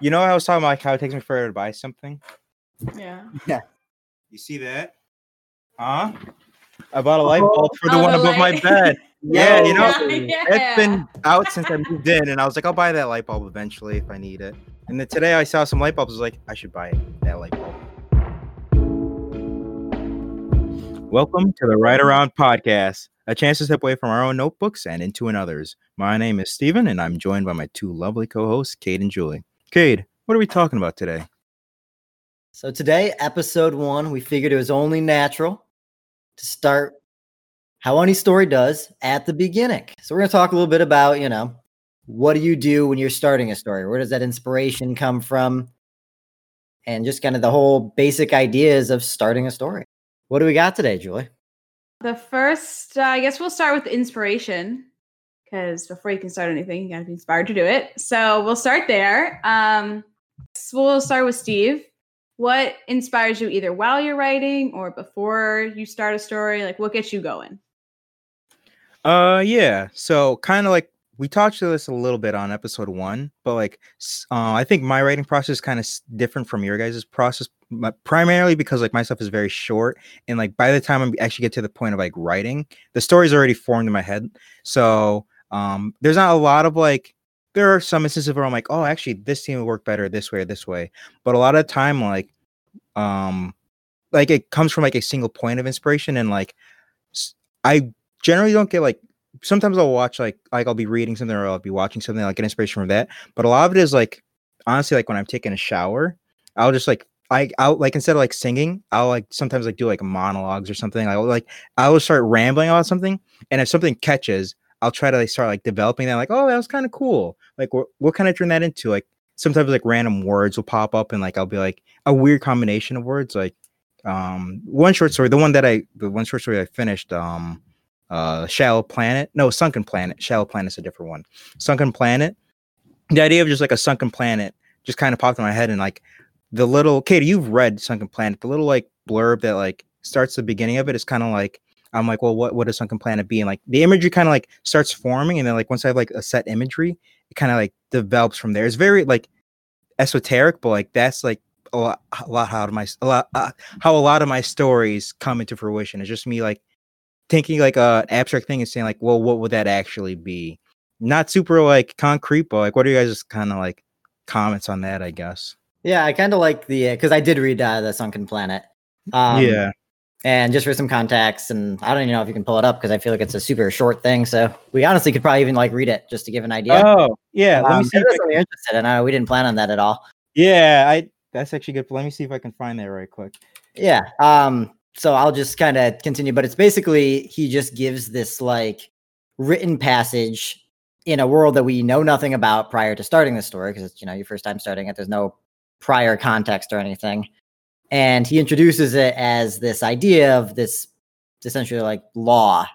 You know, I was talking about like how it takes me forever to buy something. Yeah. Yeah. You see that? Huh? I bought a light oh. bulb for the Oh, one the above my bed. Yeah, you know, Yeah. it's been out since I moved in, and I was like, I'll buy that light bulb eventually if I need it. And then today I saw some light bulbs. I was like, I should buy that light bulb. Welcome to the Right Around Podcast, a chance to step away from our own notebooks and into another's. My name is Steven, and I'm joined by my two lovely co-hosts, Cade and Julie. Cade, what are we talking about today? So today, episode one, we figured it was only natural to start how any story does at the beginning. So we're going to talk a little bit about, you know, what do you do when you're starting a story? Where does that inspiration come from? And just kind of the whole basic ideas of starting a story. What do we got today, Julie? The first, uh, I guess we'll start with inspiration because before you can start anything, you got to be inspired to do it. So we'll start there. Um, we'll start with Steve. What inspires you either while you're writing or before you start a story? Like, what gets you going? Uh, yeah. So kind of like we talked to this a little bit on episode one, but like uh, I think my writing process is kind of different from your guys' process, primarily because like my stuff is very short, and like by the time I actually get to the point of like writing, the story's already formed in my head. So um, there's not a lot of like. There are some instances where I'm like, oh, actually, this team would work better this way or this way, but a lot of time, like, um, like it comes from like a single point of inspiration, and like, I generally don't get like sometimes I'll watch like like I'll be reading something or I'll be watching something like get inspiration from that. But a lot of it is like honestly like when I'm taking a shower, I'll just like I I'll like instead of like singing, I'll like sometimes like do like monologues or something. I'll like I'll start rambling about something, and if something catches, I'll try to like start like developing that. Like oh that was kind of cool. Like what what can I turn that into? Like sometimes like random words will pop up and like I'll be like a weird combination of words like um one short story the one that i the one short story i finished um uh shallow planet no sunken planet shallow planet's a different one sunken planet the idea of just like a sunken planet just kind of popped in my head and like the little katie you've read sunken planet the little like blurb that like starts the beginning of it is kind of like i'm like well what what does sunken planet be and like the imagery kind of like starts forming and then like once i have like a set imagery it kind of like develops from there it's very like esoteric but like that's like a lot, a lot how my a lot uh, how a lot of my stories come into fruition. It's just me like thinking like a an abstract thing and saying like, well, what would that actually be? Not super like concrete, but like, what are you guys just kind of like comments on that? I guess. Yeah, I kind of like the because I did read uh, the Sunken Planet. Um, yeah. And just for some context, and I don't even know if you can pull it up because I feel like it's a super short thing. So we honestly could probably even like read it just to give an idea. Oh yeah. Let Um, me see. if I that's something you're interested in. Uh, we didn't plan on that at all. yeah, I. That's actually good. Let me see if I can find that right quick. Yeah. Um, so I'll just kind of continue, but it's basically he just gives this like written passage in a world that we know nothing about prior to starting the story because it's you know your first time starting it. There's no prior context or anything, and he introduces it as this idea of this essentially like law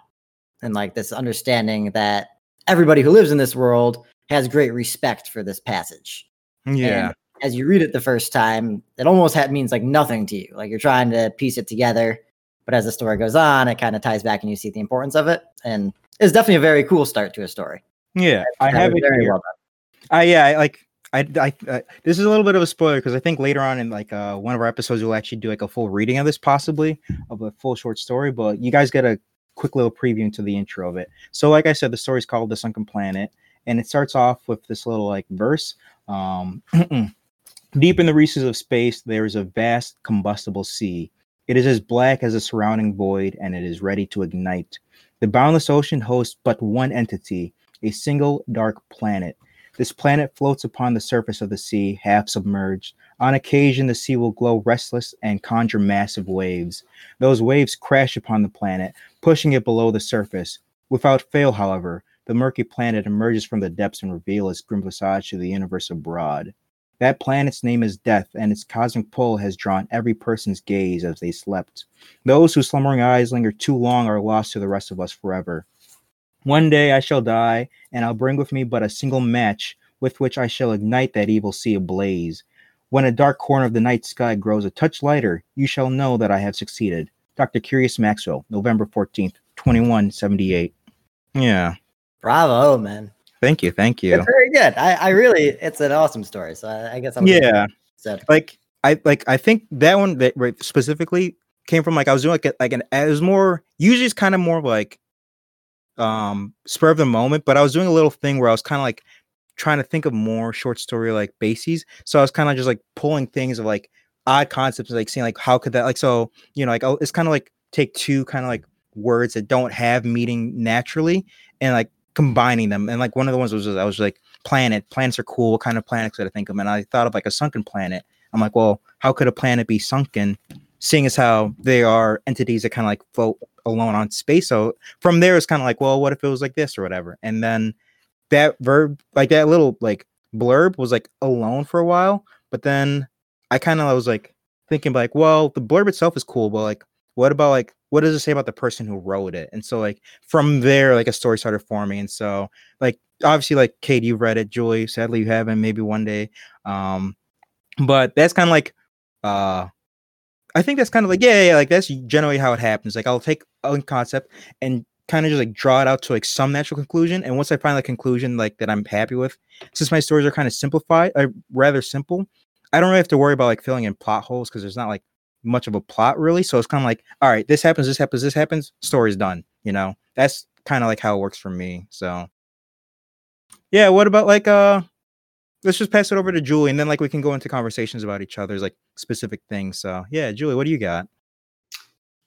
and like this understanding that everybody who lives in this world has great respect for this passage Yeah. and as you read it the first time, it almost ha- means like nothing to you. Like you're trying to piece it together. But as the story goes on, it kind of ties back and you see the importance of it. And it's definitely a very cool start to a story. yeah. I have it very here. well done. I yeah, I like I I uh, this is a little bit of a spoiler because I think later on in like uh one of our episodes we'll actually do like a full reading of this possibly of a full short story, but you guys get a quick little preview into the intro of it. So like I said, the story's called The Sunken Planet, and it starts off with this little like verse. Um deep in the recesses of space there is a vast combustible sea. It is as black as the surrounding void, and it is ready to ignite. The boundless ocean hosts but one entity, a single dark planet. This planet floats upon the surface of the sea, half submerged. On occasion, the sea will glow restless and conjure massive waves. Those waves crash upon the planet, pushing it below the surface. Without fail, however, the murky planet emerges from the depths and reveals its grim visage to the universe abroad. That planet's name is Death, and its cosmic pull has drawn every person's gaze as they slept. Those whose slumbering eyes linger too long are lost to the rest of us forever. One day I shall die, and I'll bring with me but a single match with which I shall ignite that evil sea ablaze. When a dark corner of the night sky grows a touch lighter, you shall know that I have succeeded. Dr. Curious Maxwell, November 14th, 2178. Yeah. Bravo, man. Thank you, thank you. It's very good. I, I really, it's an awesome story. So I, I guess I'm Yeah. Like I like I think that one that right, specifically came from like I was doing like a, like an it was more usually it's kind of more like um spur of the moment, but I was doing a little thing where I was kind of like trying to think of more short story like bases. So I was kind of just like pulling things of like odd concepts, like seeing like how could that like so you know like oh, it's kind of like take two kind of like words that don't have meaning naturally and like combining them. And like one of the ones was I was like planet. Planets are cool. What kind of planets could I think of? And I thought of like a sunken planet. I'm like, well, how could a planet be sunken? Seeing as how they are entities that kind of like float alone on space. So from there, it's kind of like, well, what if it was like this or whatever? And then that verb, like that little like blurb, was like alone for a while. But then I kind of was like thinking like, well, the blurb itself is cool, but like, what about like what does it say about the person who wrote it? And so like from there, like a story started forming. And so like obviously like Cade, you've read it, Julie, sadly you haven't, maybe one day. Um, but that's kind of like uh I think that's kind of like yeah, yeah, yeah, like that's generally how it happens. Like I'll take a concept and kind of just like draw it out to like some natural conclusion. And once I find the conclusion like that I'm happy with, since my stories are kind of simplified, uh, rather simple, I don't really have to worry about like filling in plot holes because there's not like much of a plot really. So it's kind of like, all right, this happens, this happens, this happens, story's done. You know, that's kind of like how it works for me. So yeah, what about like uh let's just pass it over to Julie and then like we can go into conversations about each other's like specific things. So yeah, Julie, what do you got?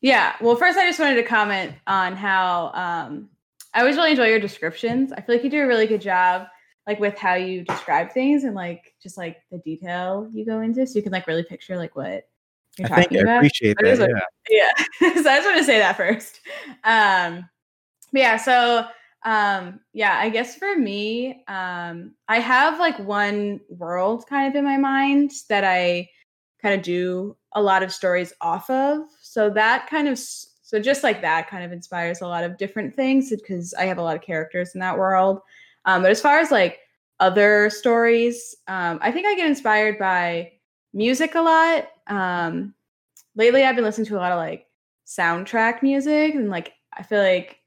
Yeah. Well, first, I just wanted to comment on how um, I always really enjoy your descriptions. I feel like you do a really good job, like with how you describe things and like just like the detail you go into, so you can like really picture like what you're I talking I about. appreciate That a- Yeah. yeah so i just want to say that first um but yeah so um yeah i guess for me um i have like one world kind of in my mind that i kind of do a lot of stories off of. So that kind of so just like that kind of inspires a lot of different things because i have a lot of characters in that world. Um but as far as like other stories um i think i get inspired by music a lot. Um lately I've been listening to a lot of like soundtrack music and like I feel like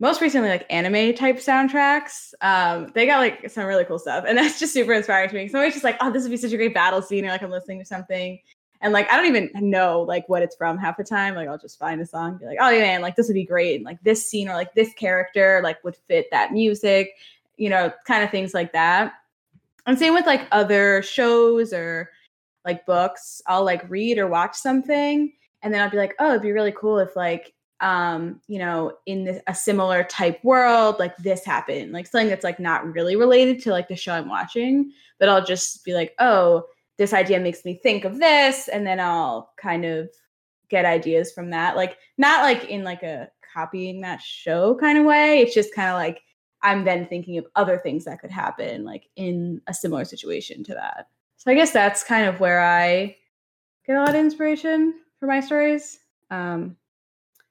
most recently like anime type soundtracks. Um, they got like some really cool stuff, and that's just super inspiring to me. So it's just like, oh, this would be such a great battle scene, or like I'm listening to something, and like I don't even know like what it's from half the time. Like I'll just find a song, be like, oh yeah, man, like this would be great, and like this scene or like this character like would fit that music, you know, kind of things like that. And same with like other shows or like books. I'll like read or watch something and then I'll be like, oh, it'd be really cool if like um, you know, in this, a similar type world, like this happened, like something that's like not really related to like the show I'm watching, but I'll just be like, oh, this idea makes me think of this, and then I'll kind of get ideas from that. Like not like in like a copying that show kind of way. It's just kind of like I'm then thinking of other things that could happen, like in a similar situation to that. So I guess that's kind of where I get a lot of inspiration for my stories. Um,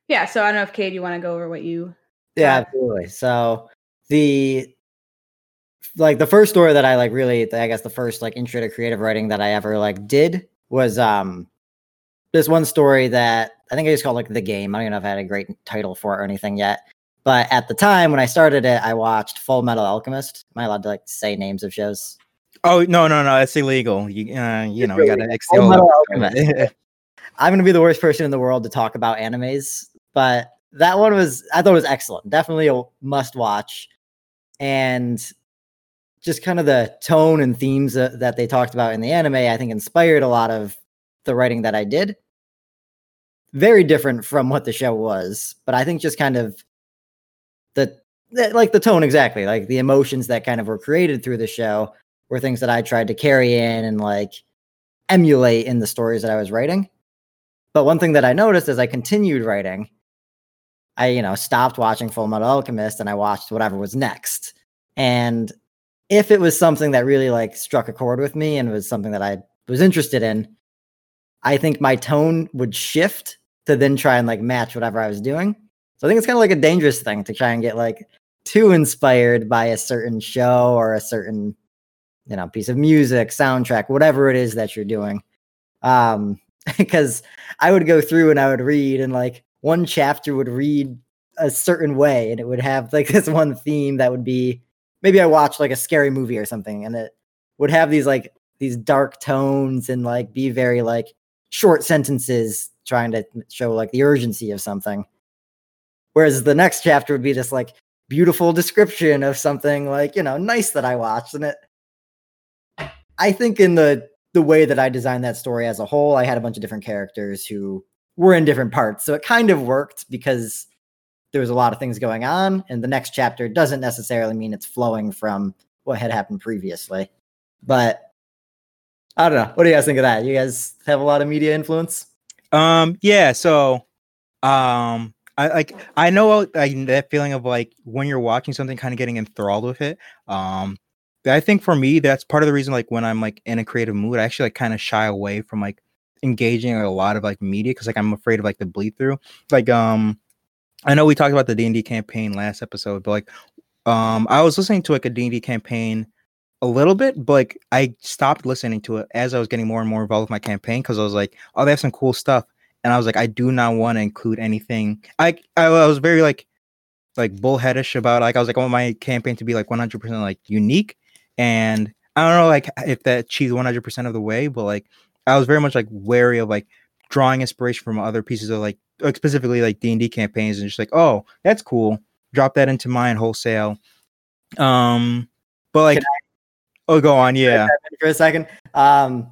yeah, so I don't know if Cade, you want to go over what you. Yeah, Yeah. absolutely. So the like the first story that I like really I guess the first like intro to creative writing that I ever like did was um this one story that I think I just called like the game. I don't even know if I had a great title for it or anything yet. But at the time when I started it, I watched Full Metal Alchemist. Am I allowed to like say names of shows? Oh no, no, no, It's illegal. You uh, you know, we gotta Full. Metal Alchemist. I'm gonna be the worst person in the world to talk about animes, but that one was I thought was excellent. Definitely a must watch, and just kind of the tone and themes that, they talked about in the anime, I think inspired a lot of the writing that I did. Very different from what the show was, but I think just kind of the like the tone exactly, like the emotions that kind of were created through the show were things that I tried to carry in and like emulate in the stories that I was writing. But one thing that I noticed as I continued writing, I, you know, stopped watching Full Metal Alchemist and I watched whatever was next. And if it was something that really like struck a chord with me and was something that I was interested in, I think my tone would shift to then try and like match whatever I was doing. So I think it's kind of like a dangerous thing to try and get like too inspired by a certain show or a certain you know piece of music soundtrack whatever it is that you're doing um because i would go through and i would read and like one chapter would read a certain way and it would have like this one theme that would be maybe I watched like a scary movie or something and it would have these like these dark tones and like be very like short sentences trying to show like the urgency of something. Whereas the next chapter would be just like beautiful description of something like, you know, nice that I watched. And it I think in the the way that I designed that story as a whole, I had a bunch of different characters who were in different parts. So it kind of worked because there was a lot of things going on. And the next chapter doesn't necessarily mean it's flowing from what had happened previously. But I don't know. What do you guys think of that? You guys have a lot of media influence? Um, yeah, so um I like I know that feeling of like when you're watching something kind of getting enthralled with it. Um I think for me that's part of the reason like when I'm like in a creative mood, I actually like kind of shy away from like engaging in a lot of like media because like I'm afraid of like the bleed through. Like um I know we talked about the D&D campaign last episode, but like um I was listening to like a D&D campaign a little bit, but like I stopped listening to it as I was getting more and more involved with my campaign because I was like, oh, they have some cool stuff. And I was like, I do not want to include anything. I, I I was very like like bullheadish about like I was like I want my campaign to be like 100% like unique. And I don't know like if that achieved 100% of the way, but like I was very much like wary of like drawing inspiration from other pieces of like, like specifically like D&D campaigns and just like, oh, that's cool. Drop that into mine wholesale. Um but like Oh, go on. Yeah. For a second. Um,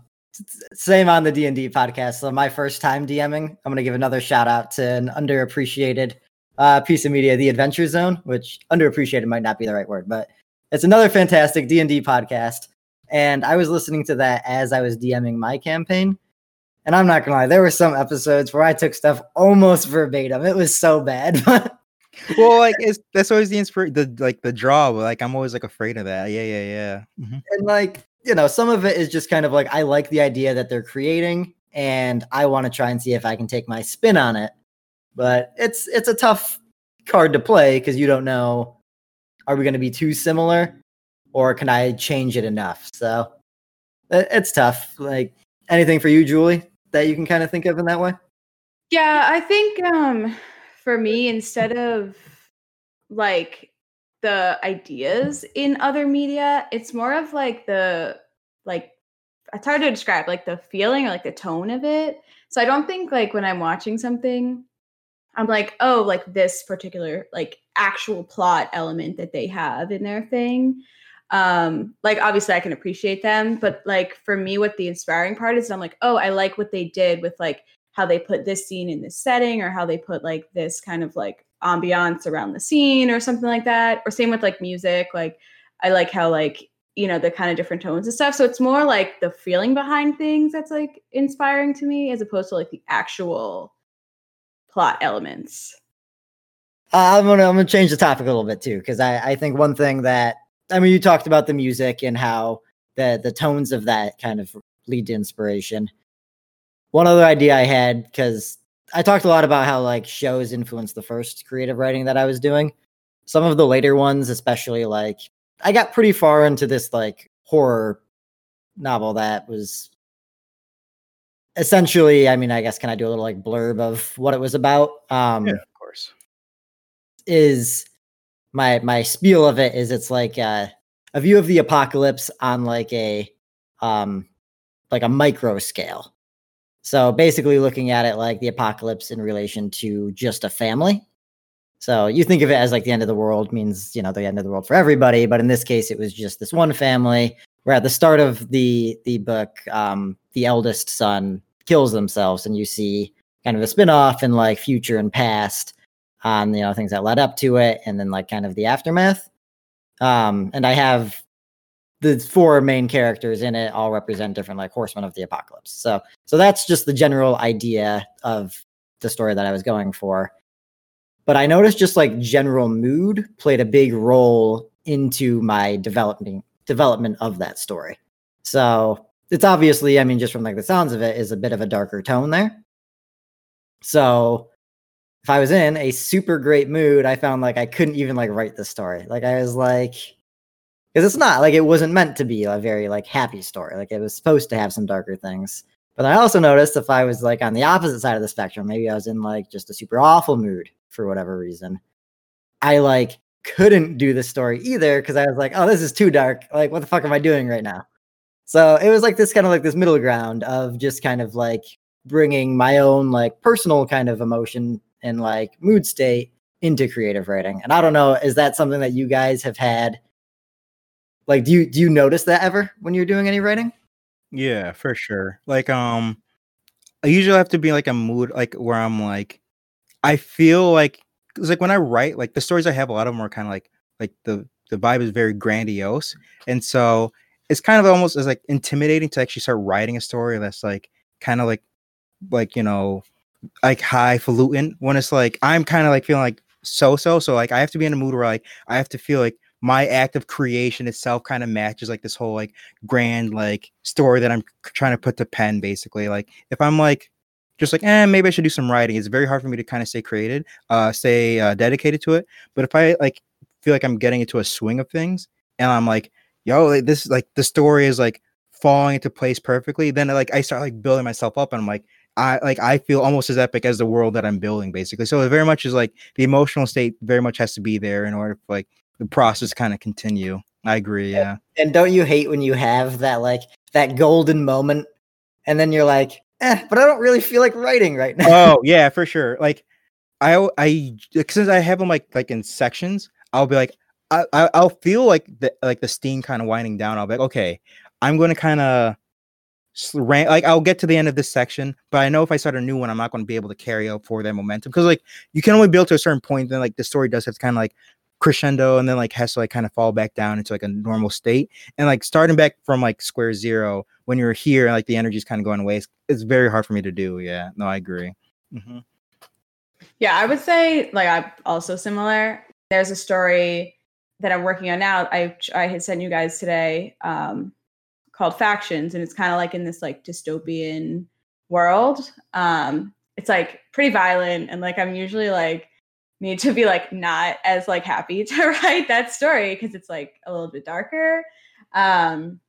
same on the D and D podcast. So my first time DMing, I'm going to give another shout out to an underappreciated uh, piece of media, The Adventure Zone, which underappreciated might not be the right word, but it's another fantastic D and D podcast. And I was listening to that as I was DMing my campaign. And I'm not gonna lie, there were some episodes where I took stuff almost verbatim. It was so bad, well, like it's that's always the inspiration, the like the draw. But like I'm always like afraid of that. Yeah, yeah, yeah. Mm-hmm. And like you know, some of it is just kind of like I like the idea that they're creating, and I want to try and see if I can take my spin on it. But it's it's a tough card to play because you don't know are we going to be too similar or can I change it enough? So it's tough. Like anything for you, Julie, that you can kind of think of in that way? Yeah, I think um for me instead of like the ideas in other media it's more of like the like it's hard to describe like the feeling or like the tone of it so i don't think like when i'm watching something i'm like oh like this particular like actual plot element that they have in their thing um like obviously i can appreciate them but like for me what the inspiring part is i'm like oh i like what they did with like how they put this scene in this setting or how they put like this kind of like ambiance around the scene or something like that. Or same with like music like i like how like you know the kind of different tones and stuff. So it's more like the feeling behind things that's like inspiring to me as opposed to like the actual plot elements. Uh, i'm gonna i'm gonna change the topic a little bit too because i i think one thing that i mean you talked about the music and how the the tones of that kind of lead to inspiration one other idea I had because I talked a lot about how like shows influenced the first creative writing that I was doing. Some of the later ones, especially like I got pretty far into this like horror novel that was essentially, I mean, I guess can I do a little like blurb of what it was about? Um yeah, of course. Is my my spiel of it is it's like uh, a view of the apocalypse on like a um like a micro scale. So basically, looking at it like the apocalypse in relation to just a family. So you think of it as like the end of the world means, you know, the end of the world for everybody. But in this case, it was just this one family where at the start of the the book, um, the eldest son kills themselves, and you see kind of a spin-off and like future and past on you know things that led up to it, and then like kind of the aftermath. Um, and I have the four main characters in it all represent different like horsemen of the apocalypse. So so that's just the general idea of the story that I was going for. But I noticed just like general mood played a big role into my developing development of that story. So it's obviously, I mean, just from like the sounds of it, is a bit of a darker tone there. So if I was in a super great mood, I found like I couldn't even like write the story. Like I was like, because it's not like it wasn't meant to be a very like happy story. Like it was supposed to have some darker things. But I also noticed if I was like on the opposite side of the spectrum, maybe I was in like just a super awful mood for whatever reason, I like couldn't do the story either because I was like, oh, this is too dark. Like, what the fuck am I doing right now? So it was like this kind of like this middle ground of just kind of like bringing my own like personal kind of emotion and like mood state into creative writing. And I don't know, is that something that you guys have had? Like, do you do you notice that ever when you're doing any writing? Yeah, for sure. Like, um, I usually have to be like a mood, like where I'm like, I feel like, it's like when I write, like the stories I have, a lot of them are kind of like, like the the vibe is very grandiose, and so it's kind of almost as like intimidating to actually start writing a story that's like kind of like, like you know, like highfalutin. When it's like I'm kind of like feeling like so so, so like I have to be in a mood where like I have to feel like my act of creation itself kind of matches like this whole like grand like story that I'm trying to put to pen basically. Like if I'm like just like eh maybe I should do some writing, it's very hard for me to kind of stay created, uh stay uh, dedicated to it. But if I like feel like I'm getting into a swing of things and I'm like yo this like the story is like falling into place perfectly, then like I start like building myself up and I'm like I like I feel almost as epic as the world that I'm building, basically. So it very much is like the emotional state very much has to be there in order for like the process kind of continue. I agree. Yeah. And don't you hate when you have that like that golden moment, and then you're like, eh, but I don't really feel like writing right now. Oh yeah, for sure. Like I I since I have them like like in sections, I'll be like I, I I'll feel like the like the steam kind of winding down. I'll be like, okay, I'm going to kind of like I'll get to the end of this section, but I know if I start a new one, I'm not going to be able to carry out for that momentum because like you can only build to a certain point. Then like the story does have kind of like crescendo and then like has to like kind of fall back down into like a normal state and like starting back from like square zero when you're here like the energy is kind of going away it's, it's, very hard for me to do yeah no i agree mm-hmm. yeah i would say like i'm also similar there's a story that i'm working on now i i had sent you guys today um called factions and it's kind of like in this like dystopian world um it's like pretty violent and like i'm usually like need to be like not as like happy to write that story because it's like a little bit darker. Um,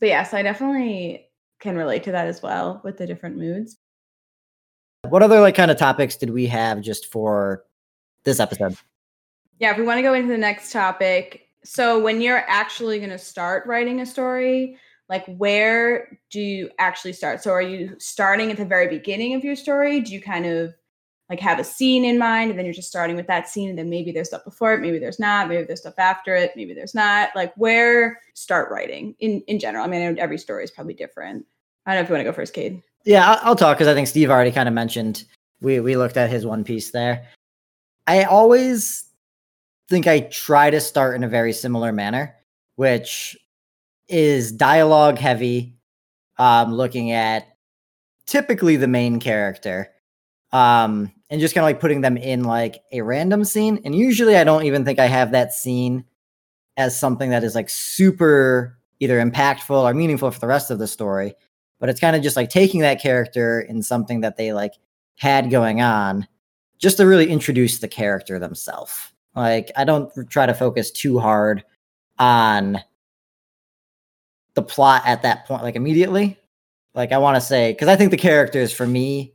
but yes, I definitely can relate to that as well with the different moods. What other like kind of topics did we have just for this episode? Yeah, if we want to go into the next topic. So when you're actually going to start writing a story, like where do you actually start? So are you starting at the very beginning of your story? Do you kind of like have a scene in mind and then you're just starting with that scene and then maybe there's stuff before it maybe there's not maybe there's stuff after it maybe there's not like where start writing in in general i mean every story is probably different i don't know if you want to go first Cade. yeah i'll talk because i think steve already kind of mentioned we we looked at his one piece there i always think i try to start in a very similar manner which is dialogue heavy um looking at typically the main character um, and just kind of like putting them in like a random scene. And usually I don't even think I have that scene as something that is like super either impactful or meaningful for the rest of the story. But it's kind of just like taking that character in something that they like had going on just to really introduce the character themselves. Like I don't try to focus too hard on the plot at that point, like immediately. Like I want to say, because I think the characters for me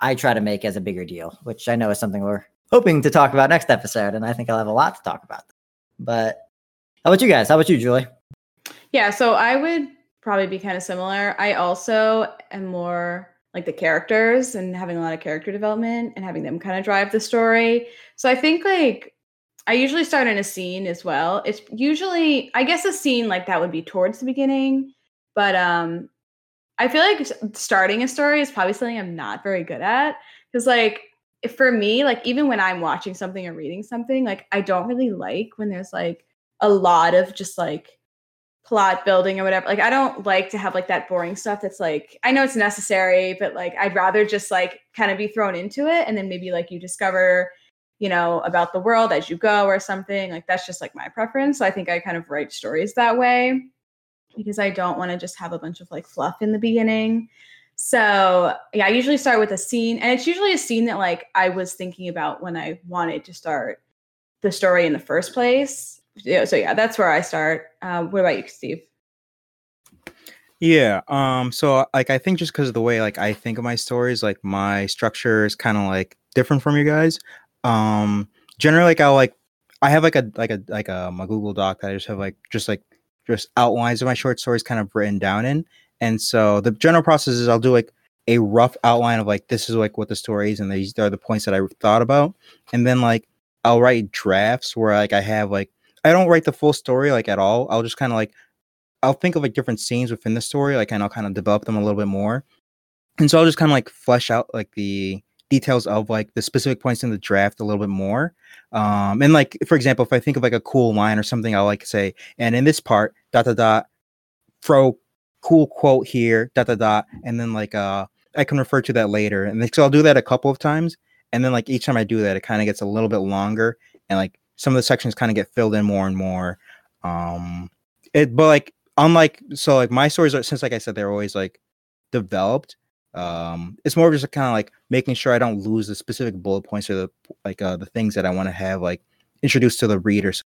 I try to make as a bigger deal, which I know is something we're hoping to talk about next episode. And I think I'll have a lot to talk about. But how about you guys? How about you, Julie? Yeah, so I would probably be kind of similar. I also am more like the characters and having a lot of character development and having them kind of drive the story. So I think like I usually start in a scene as well. It's usually I guess a scene like that would be towards the beginning, but um I feel like starting a story is probably something I'm not very good at because like for me like even when I'm watching something or reading something like I don't really like when there's like a lot of just like plot building or whatever like I don't like to have like that boring stuff that's like I know it's necessary but like I'd rather just like kind of be thrown into it and then maybe like you discover you know about the world as you go or something like that's just like my preference so I think I kind of write stories that way because I don't want to just have a bunch of like fluff in the beginning. So, yeah, I usually start with a scene, and it's usually a scene that like I was thinking about when I wanted to start the story in the first place. Yeah, so yeah, that's where I start. Uh, what about you, Steve? Yeah. Um. So, like, I think just because of the way like I think of my stories, like my structure is kind of like different from you guys. Um. Generally, like I'll like I have like a like a like a my Google Doc that I just have like just like just outlines of my short stories kind of written down in. And so the general process is I'll do like a rough outline of like this is like what the story is and these are the points that I thought about. And then like I'll write drafts where like I have like I don't write the full story like at all. I'll just kind of like I'll think of like different scenes within the story, like and I'll kind of develop them a little bit more. And so I'll just kind of like flesh out like the details of like the specific points in the draft a little bit more. Um, and like for example, if I think of like a cool line or something, I'll like say, and in this part, dot dot dot, throw cool quote here, dot dot dot, and then like uh I can refer to that later. And so I'll do that a couple of times. And then like each time I do that, it kind of gets a little bit longer and like some of the sections kind of get filled in more and more. Um it but like unlike so like my stories are since like I said they're always like developed. Um it's more just kind of like making sure I don't lose the specific bullet points or the like uh the things that I want to have like introduced to the readers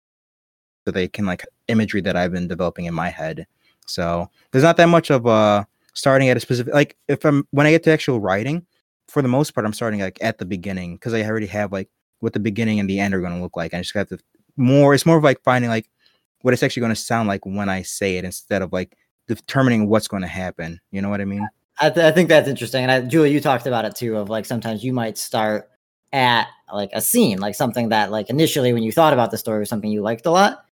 so they can like imagery that I've been developing in my head. So there's not that much of uh starting at a specific like if I'm when I get to actual writing, for the most part, I'm starting like at the beginning because I already have like what the beginning and the end are going to look like. I just have to more. It's more of like finding like what it's actually going to sound like when I say it instead of like determining what's going to happen. You know what I mean? I, th- I think that's interesting. And I, Julie, you talked about it too. Of like sometimes you might start at like a scene, like something that like initially when you thought about the story was something you liked a lot.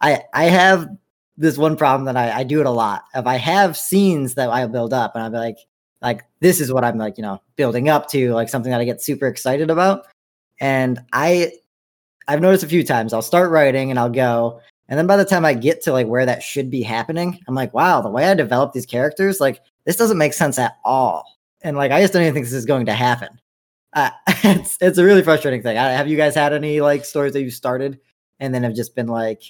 I I have this one problem that I, I do it a lot. If I have scenes that I build up and I'll be like, like this is what I'm like, you know, building up to, like something that I get super excited about. And I I've noticed a few times I'll start writing and I'll go, and then by the time I get to like where that should be happening, I'm like, wow, the way I develop these characters, like this doesn't make sense at all. And like I just don't even think this is going to happen. Uh, it's it's a really frustrating thing. I, have you guys had any like stories that you started and then have just been like,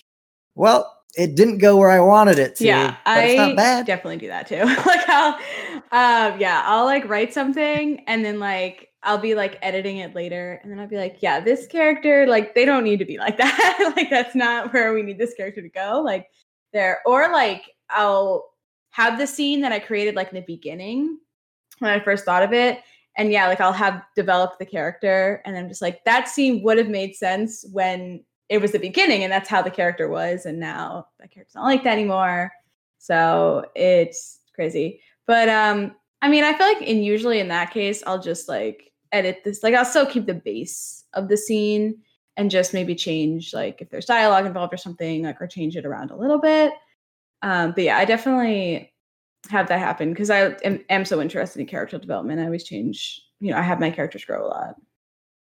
well, it didn't go where I wanted it to. Yeah, I definitely do that too. like I'll, um, yeah, I'll like write something and then like I'll be like editing it later, and then I'll be like, yeah, this character like they don't need to be like that. like that's not where we need this character to go. Like there, or like I'll have the scene that I created like in the beginning when I first thought of it. And yeah, like I'll have developed the character, and I'm just like, that scene would have made sense when it was the beginning and that's how the character was and now that character's not like that anymore so it's crazy but um i mean i feel like in usually in that case i'll just like edit this like i'll still keep the base of the scene and just maybe change like if there's dialogue involved or something like or change it around a little bit um but yeah i definitely have that happen because i am, am so interested in character development i always change you know i have my characters grow a lot.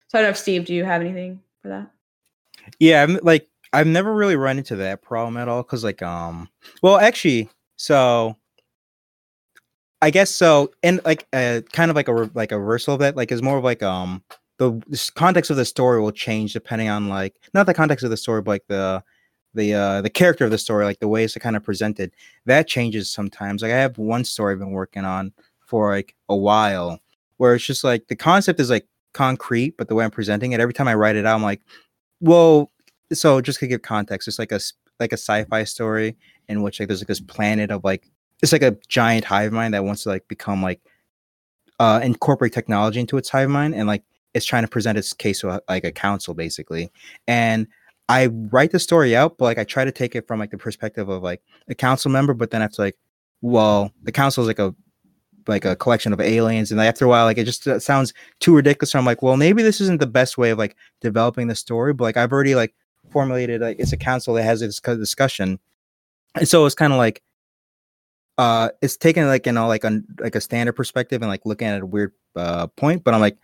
So i don't know if steve do you have anything for that? Yeah, I'm like I've never really run into that problem at all because like um well actually so I guess so and like uh, kind of like a like a reversal of that like is more of like um the context of the story will change depending on like not the context of the story but like the the uh the character of the story like the ways to kind of presented that changes sometimes. Like I have one story I've been working on for like a while where it's just like the concept is like concrete but the way I'm presenting it every time I write it out I'm like well, so just to give context, it's like a like a sci-fi story in which like there's like this planet of like it's like a giant hive mind that wants to like become like uh incorporate technology into its hive mind and like it's trying to present its case to a, like a council basically. And i write the story out but like i try to take it from like the perspective of like a council member but then it's like well the council is like a like a collection of aliens and after a while like it just uh, sounds too ridiculous so i'm like well maybe this isn't the best way of like developing the story but like i've already like formulated like it's a council that has this discussion. And so it's kind of like uh it's taken like you know like a like a standard perspective and like looking at a weird uh point but i'm like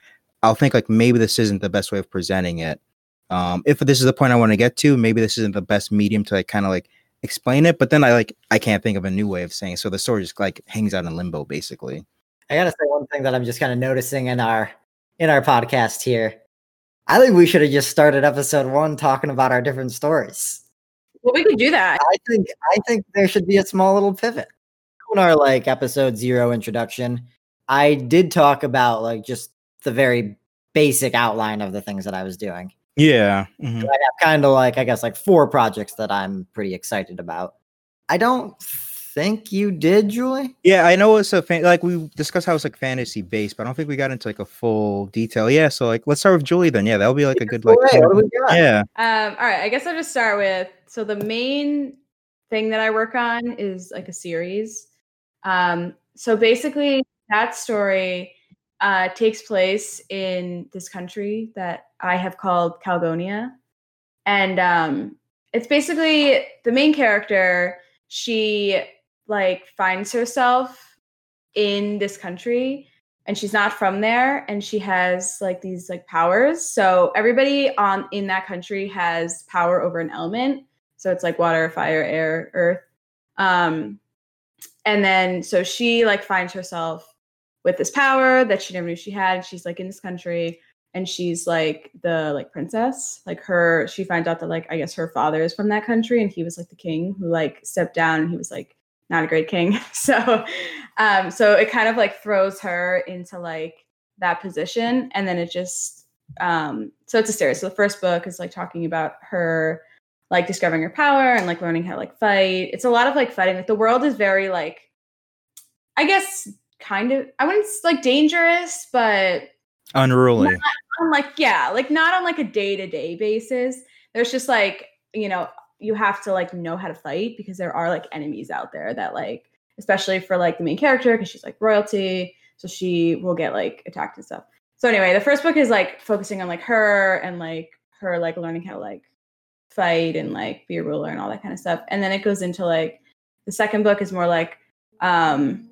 i'll think like maybe this isn't the best way of presenting it um if this is the point i want to get to maybe this isn't the best medium to like kind of like explain it, but then I like I can't think of a new way of saying. It. So the story just like hangs out in limbo, basically. I gotta say one thing that I'm just kind of noticing in our in our podcast here. I think we should have just started episode one talking about our different stories. Well, we could do that. I think I think there should be a small little pivot. In our like episode zero introduction, I did talk about like just the very basic outline of the things that I was doing. Yeah. Mm-hmm. I have kind of like, I guess, like four projects that I'm pretty excited about. I don't think you did, Julie. Yeah, I know it's a fan- like we discussed how it's like fantasy based, but I don't think we got into like a full detail. Yeah, so like let's start with Julie then. Yeah, that'll be like a good like. All right, what do we got? Yeah. Um, all right, I guess I'll just start with so the main thing that I work on is like a series. Um, so basically, that story uh, takes place in this country that I have called Calgonia, and um, it's basically the main character. She like finds herself in this country and she's not from there and she has like these like powers. So everybody on in that country has power over an element. So it's like water fire air earth. Um and then so she like finds herself with this power that she never knew she had. She's like in this country and she's like the like princess. Like her she finds out that like i guess her father is from that country and he was like the king who like stepped down and he was like not a great king. So um so it kind of like throws her into like that position and then it just um so it's a series. So the first book is like talking about her like discovering her power and like learning how to like fight. It's a lot of like fighting. Like the world is very like i guess kind of i wouldn't like dangerous but Unruly. on like yeah like not on like a day-to-day basis. There's just like you know you have to like know how to fight because there are like enemies out there that like especially for like the main character because she's like royalty so she will get like attacked and stuff. So anyway the first book is like focusing on like her and like her like learning how to like fight and like be a ruler and all that kind of stuff. And then it goes into like the second book is more like um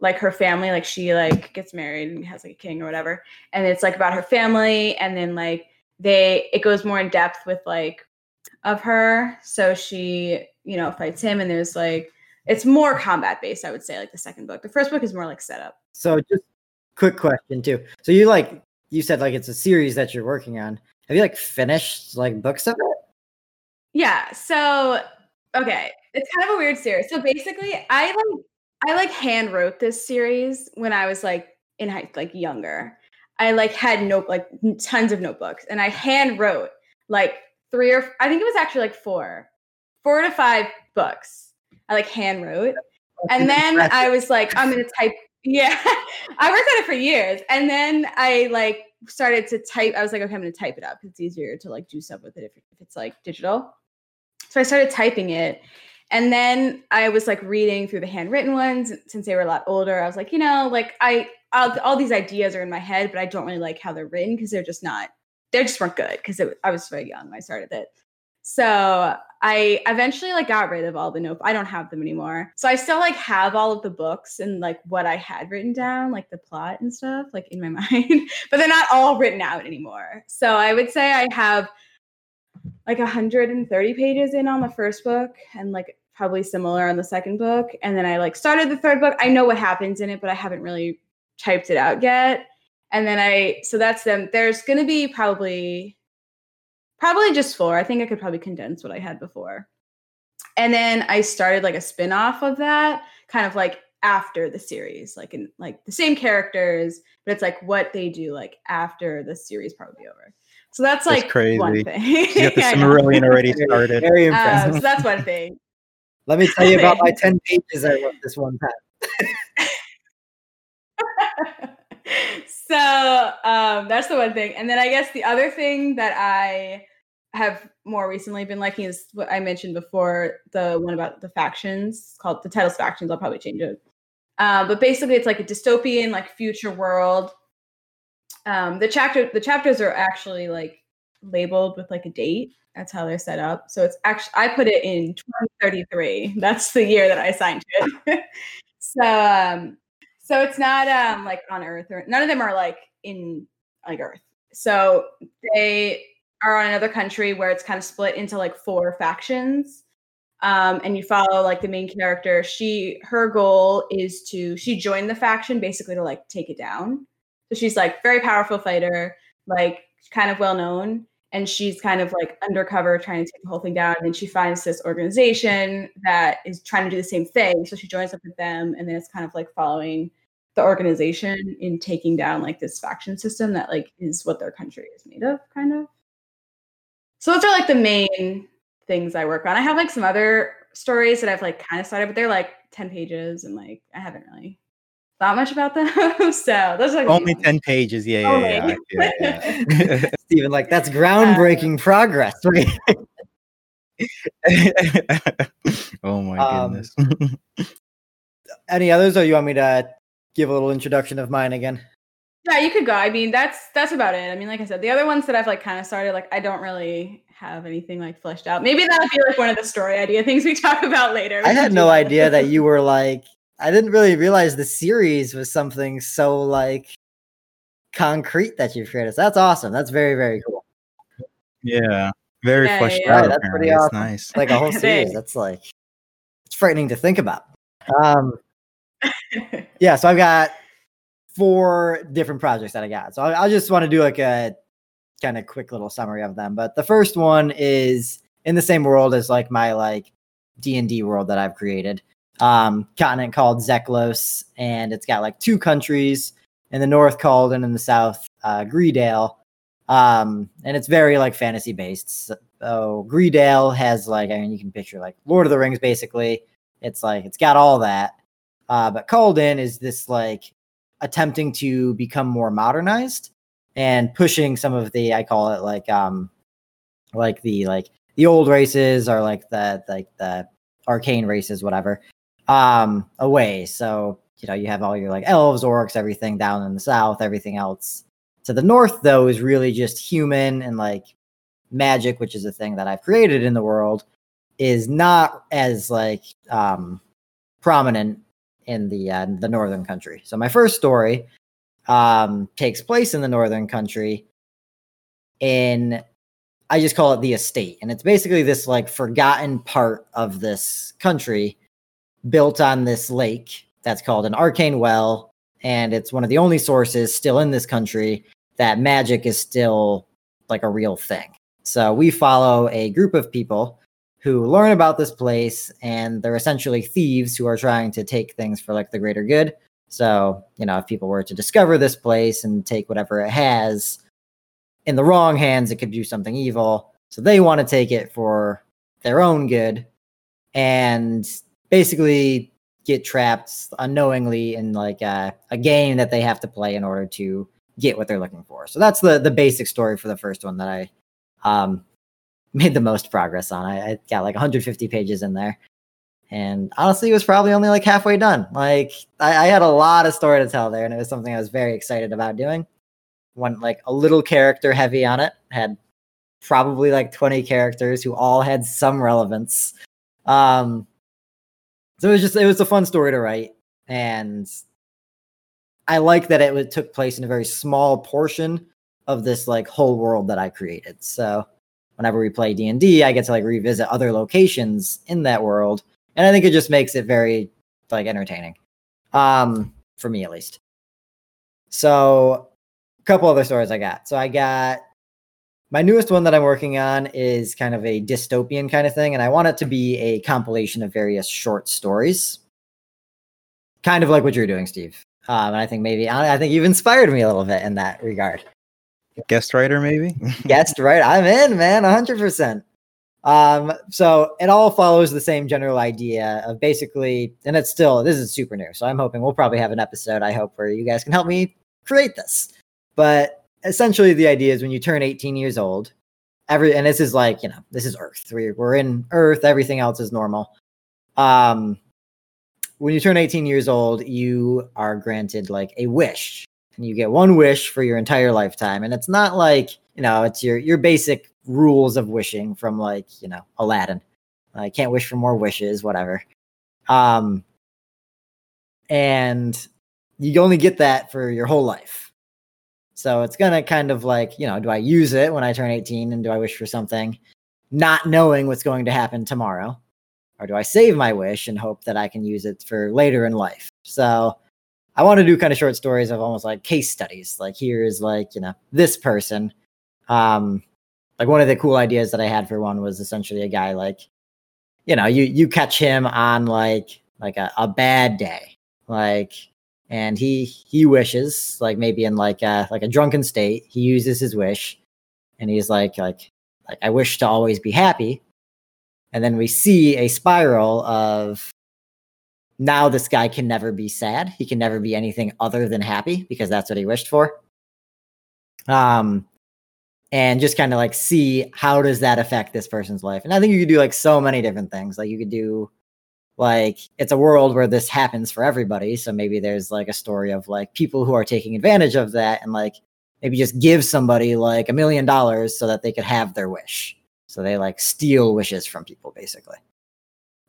like her family like she like gets married and has like a king or whatever and it's like about her family and then like they it goes more in depth with like of her so she you know fights him and there's like it's more combat based i would say like the second book the first book is more like setup So just quick question too. So you like you said like it's a series that you're working on. Have you like finished like books of it? yeah so okay it's kind of a weird series so basically i like i like hand wrote this series when i was like in high like younger i like had note like tons of notebooks and i hand wrote like three or i think it was actually like four four to five books i like hand wrote and then I was like, I'm gonna type. Yeah, I worked on it for years, and then I like started to type. I was like, okay, I'm gonna type it up it's easier to like do stuff with it if, if it's like digital. So I started typing it, and then I was like reading through the handwritten ones since they were a lot older. I was like, you know, like I all, all these ideas are in my head, but I don't really like how they're written because they're just not. They just weren't good because I was very young when I started it. So I eventually like got rid of all the note. I don't have them anymore. So I still like have all of the books and like what I had written down, like the plot and stuff, like in my mind, but they're not all written out anymore. So I would say I have like 130 pages in on the first book and like probably similar on the second book. And then I like started the third book. I know what happens in it, but I haven't really typed it out yet. And then I, so that's them. There's going to be probably probably just four. I think I could probably condense what I had before. And then I started like a spin-off of that, kind of like after the series, like in like the same characters, but it's like what they do like after the series probably over. So that's That's like crazy. one thing. You got the I know. Silmarillion already started. Very impressive. so that's one thing. Let me tell you about my 10 pages I wrote this one time. so um, that's the one thing. And then I guess the other thing that I have more recently been liking is what I mentioned before the one about the factions called the title's factions. I'll probably change it. Uh, but basically, it's like a dystopian, like future world. Um, the chapter, the chapters are actually like labeled with like a date. That's how they're set up. So it's actually I put it in 2033. That's the year that I signed to it. so um, so it's not um like on Earth or none of them are like in like Earth. So they are on another country where it's kind of split into like four factions. Um, and you follow like the main character. She her goal is to she joined the faction basically to like take it down. So she's like very powerful fighter, like kind of well known, and she's kind of like undercover trying to take the whole thing down. And then she finds this organization that is trying to do the same thing. So she joins up with them, and then it's kind of like following the organization in taking down like this faction system that like is what their country is made of, kind of. So those are like the main things I work on. I have like some other stories that I've like kind of started, but they're like 10 pages and like I haven't really thought much about them. so those are like Only 10 pages. Yeah, yeah, yeah. yeah, yeah. Steven, like that's groundbreaking uh, progress. Oh my um, goodness. any others or you want me to give a little introduction of mine again? Yeah, you could go. I mean, that's that's about it. I mean, like I said, the other ones that I've like kind of started, like I don't really have anything like fleshed out. Maybe that'll be like one of the story idea things we talk about later. I had no idea that you were like I didn't really realize the series was something so like concrete that you've created. So that's awesome. That's very, very cool. Yeah. Very yeah, fleshed yeah. out. that's pretty awesome. nice. Like a whole series. That's like it's frightening to think about. Um yeah, so I've got four different projects that I got. So I, I just want to do like a kind of quick little summary of them. But the first one is in the same world as like my like D and D world that I've created. Um, continent called Zeklos, and it's got like two countries in the north called and in the south uh, Greedale. Um, and it's very like fantasy based. So Greedale has like I mean you can picture like Lord of the Rings basically. It's like it's got all that. Uh, but Kaldin is this like attempting to become more modernized and pushing some of the I call it like um like the like the old races or like the like the arcane races whatever um away. So you know you have all your like elves, orcs, everything down in the south. Everything else to the north though is really just human and like magic, which is a thing that I've created in the world, is not as like um prominent in the uh, the northern country. So my first story um, takes place in the northern country. In I just call it the estate, and it's basically this like forgotten part of this country built on this lake that's called an arcane well, and it's one of the only sources still in this country that magic is still like a real thing. So we follow a group of people who learn about this place and they're essentially thieves who are trying to take things for like the greater good. So, you know, if people were to discover this place and take whatever it has in the wrong hands, it could do something evil. So they want to take it for their own good and basically get trapped unknowingly in like a, a game that they have to play in order to get what they're looking for. So that's the the basic story for the first one that I um made the most progress on. I, I got like 150 pages in there. And honestly, it was probably only like halfway done. Like I, I, had a lot of story to tell there, and it was something I was very excited about doing. Went like a little character heavy on it. Had probably like 20 characters who all had some relevance. Um, so it was just it was a fun story to write, and I like that it took place in a very small portion of this like whole world that I created. So whenever we play D&D, I get to like revisit other locations in that world. And I think it just makes it very like entertaining. Um for me at least. So a couple other stories I got. So I got my newest one that I'm working on is kind of a dystopian kind of thing and I want it to be a compilation of various short stories. Kind of like what you're doing, Steve. Um, and I think maybe I think you've inspired me a little bit in that regard guest writer maybe guest writer i'm in man 100% um so it all follows the same general idea of basically and it's still this is super new so i'm hoping we'll probably have an episode i hope where you guys can help me create this but essentially the idea is when you turn 18 years old every and this is like you know this is earth we're, we're in earth everything else is normal um when you turn 18 years old you are granted like a wish and you get one wish for your entire lifetime. And it's not like, you know, it's your your basic rules of wishing from like, you know, Aladdin. I can't wish for more wishes, whatever. Um and you only get that for your whole life. So it's gonna kind of like, you know, do I use it when I turn 18 and do I wish for something not knowing what's going to happen tomorrow? Or do I save my wish and hope that I can use it for later in life? So I want to do kind of short stories of almost like case studies. Like here is like, you know, this person. Um, like one of the cool ideas that I had for one was essentially a guy like, you know, you you catch him on like like a, a bad day. Like and he he wishes, like maybe in like a like a drunken state, he uses his wish and he's like like like I wish to always be happy. and then we see a spiral of now this guy can never be sad. He can never be anything other than happy because that's what he wished for. Um, and just kind of like see how does that affect this person's life. And I think you could do like so many different things. Like you could do like it's a world where this happens for everybody. So maybe there's like a story of like people who are taking advantage of that and like maybe just give somebody like a million dollars so that they could have their wish. So they like steal wishes from people basically.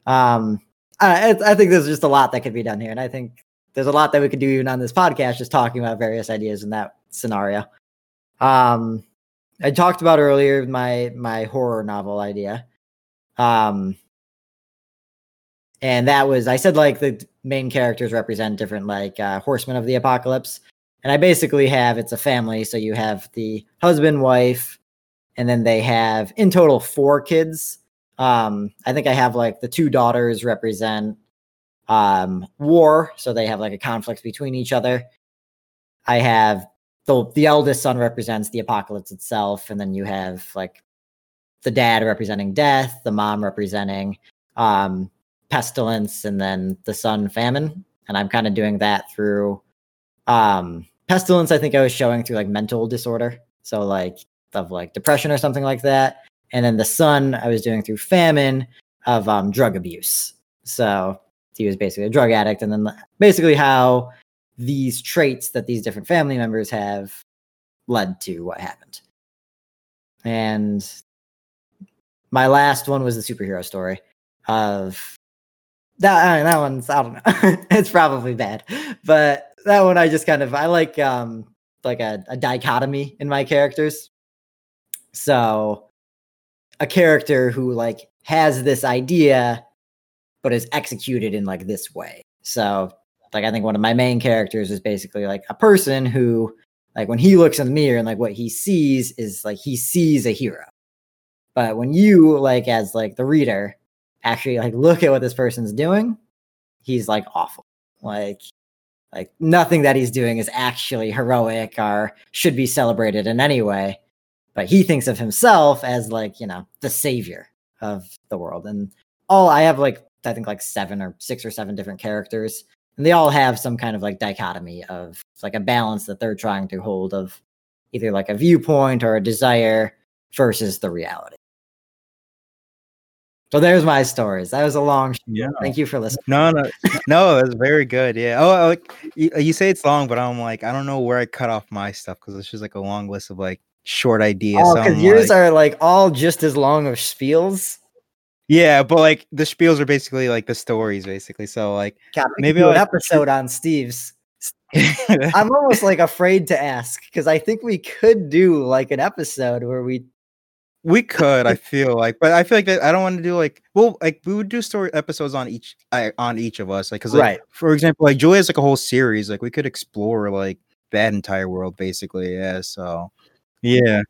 Um, I, I think there's just a lot that could be done here, and I think there's a lot that we could do even on this podcast, just talking about various ideas in that scenario. Um, I talked about earlier my my horror novel idea. Um, and that was I said like the main characters represent different like uh, horsemen of the apocalypse, and I basically have it's a family, so you have the husband, wife, and then they have in total four kids. Um, I think I have like the two daughters represent um, war, so they have like a conflict between each other. I have the the eldest son represents the apocalypse itself, and then you have like the dad representing death, the mom representing um, pestilence, and then the son famine. And I'm kind of doing that through um, pestilence. I think I was showing through like mental disorder, so like of like depression or something like that and then the son I was doing through famine of um, drug abuse. So he was basically a drug addict, and then basically how these traits that these different family members have led to what happened. And my last one was the superhero story of that. that one's I don't know. it's probably bad, but that one I just kind of I like um like a, a dichotomy in my characters. So a character who like has this idea but is executed in like this way. So like I think one of my main characters is basically like a person who like when he looks in the mirror and like what he sees is like he sees a hero. But when you like as like the reader actually like look at what this person's doing, he's like awful. Like like nothing that he's doing is actually heroic or should be celebrated in any way but he thinks of himself as like you know the savior of the world and all i have like i think like seven or six or seven different characters and they all have some kind of like dichotomy of like a balance that they're trying to hold of either like a viewpoint or a desire versus the reality so there's my stories. That was a long. Show. Yeah. Thank you for listening. No, no, no. it was very good. Yeah. Oh, oh like you, uh, you, say it's long, but I'm like, I don't know where I cut off my stuff because it's just like a long list of like short ideas. Oh, because yours like, are like all just as long of spiels. Yeah, but like the spiels are basically like the stories, basically. So like God, maybe an episode on Steve's. I'm almost like afraid to ask because I think we could do like an episode where we we could, I feel like, but I feel like that I don't want to do like well, like we would do story episodes on each uh, on each of us, like because like, right. For example, like Julia has like a whole series, like we could explore like that entire world, basically. Yeah, so yeah.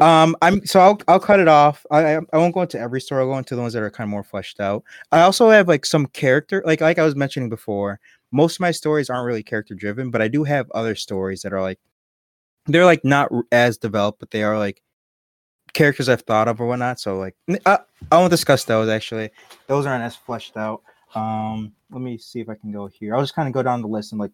Um, I'm so I'll I'll cut it off. I I won't go into every story. I'll go into the ones that are kind of more fleshed out. I also have like some character, like like I was mentioning before. Most of my stories aren't really character driven, but I do have other stories that are like they're like not as developed, but they are like characters I've thought of or whatnot. So like I, I won't discuss those actually. Those aren't as fleshed out. Um, let me see if I can go here. I'll just kind of go down the list and like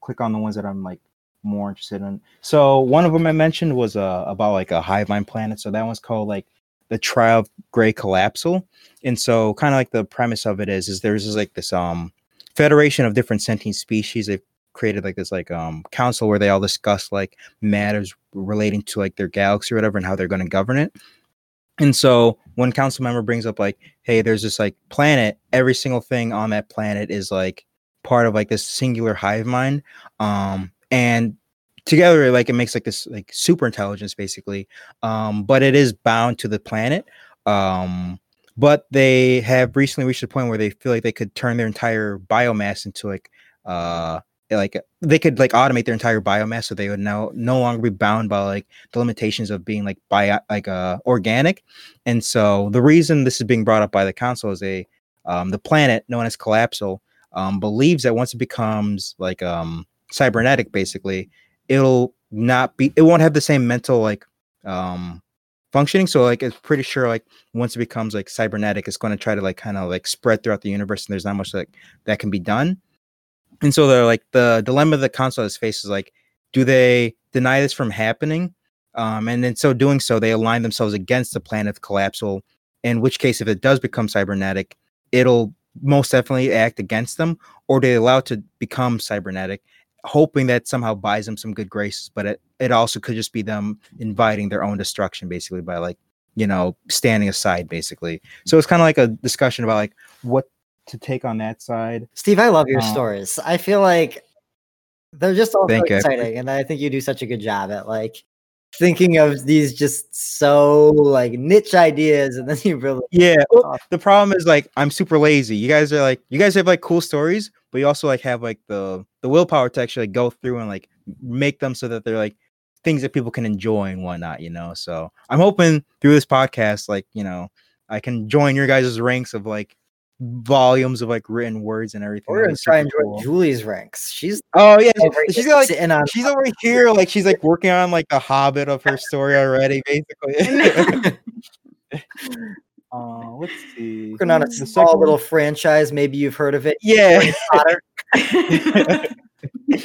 click on the ones that I'm like more interested in. So one of them I mentioned was uh, about like a hive mind planet. So that one's called like the Trial of Gray Collapsal. And so kind of like the premise of it is is there's like this um federation of different sentient species. They've created like this like um council where they all discuss like matters relating to like their galaxy or whatever and how they're going to govern it. And so one council member brings up like, hey, there's this like planet, every single thing on that planet is like part of like this singular hive mind. Um, and together like it makes like this like super intelligence basically um but it is bound to the planet um but they have recently reached a point where they feel like they could turn their entire biomass into like uh like they could like automate their entire biomass so they would now no longer be bound by like the limitations of being like bio like uh organic and so the reason this is being brought up by the council is a um the planet known as collapsal um believes that once it becomes like um cybernetic basically it'll not be it won't have the same mental like um functioning. So like it's pretty sure like once it becomes like cybernetic, it's going to try to like kind of like spread throughout the universe, and there's not much like that can be done. And so they're like the dilemma the console has faced is like, do they deny this from happening? Um, and in so doing so, they align themselves against the planet of collapsal. In which case, if it does become cybernetic, it'll most definitely act against them, or they allow it to become cybernetic, hoping that somehow buys them some good graces. But it, it also could just be them inviting their own destruction, basically, by like, you know, standing aside, basically. So it's kind of like a discussion about like what to take on that side. Steve, I love your Um, stories. I feel like they're just all so Thank you. exciting, and I think you do such a good job at like thinking of these just so like niche ideas, and then you really Yeah. well, the problem is like I'm super lazy. You guys are like you guys have like cool stories, but you also like have like the the willpower to actually go through and like make them so that they're like things that people can enjoy and whatnot, you know. So I'm hoping through this podcast, like, you know, I can join your guys' ranks of like volumes of like written words and everything. we're gonna try super and join. Julie's ranks. She's Oh yeah, over she's got like sitting on she's over here, like she's like working on like the Hobbit of her story already, basically. uh, let's see. working on a The small little one- franchise. Maybe you've heard of it. Yeah. Potter. no, it's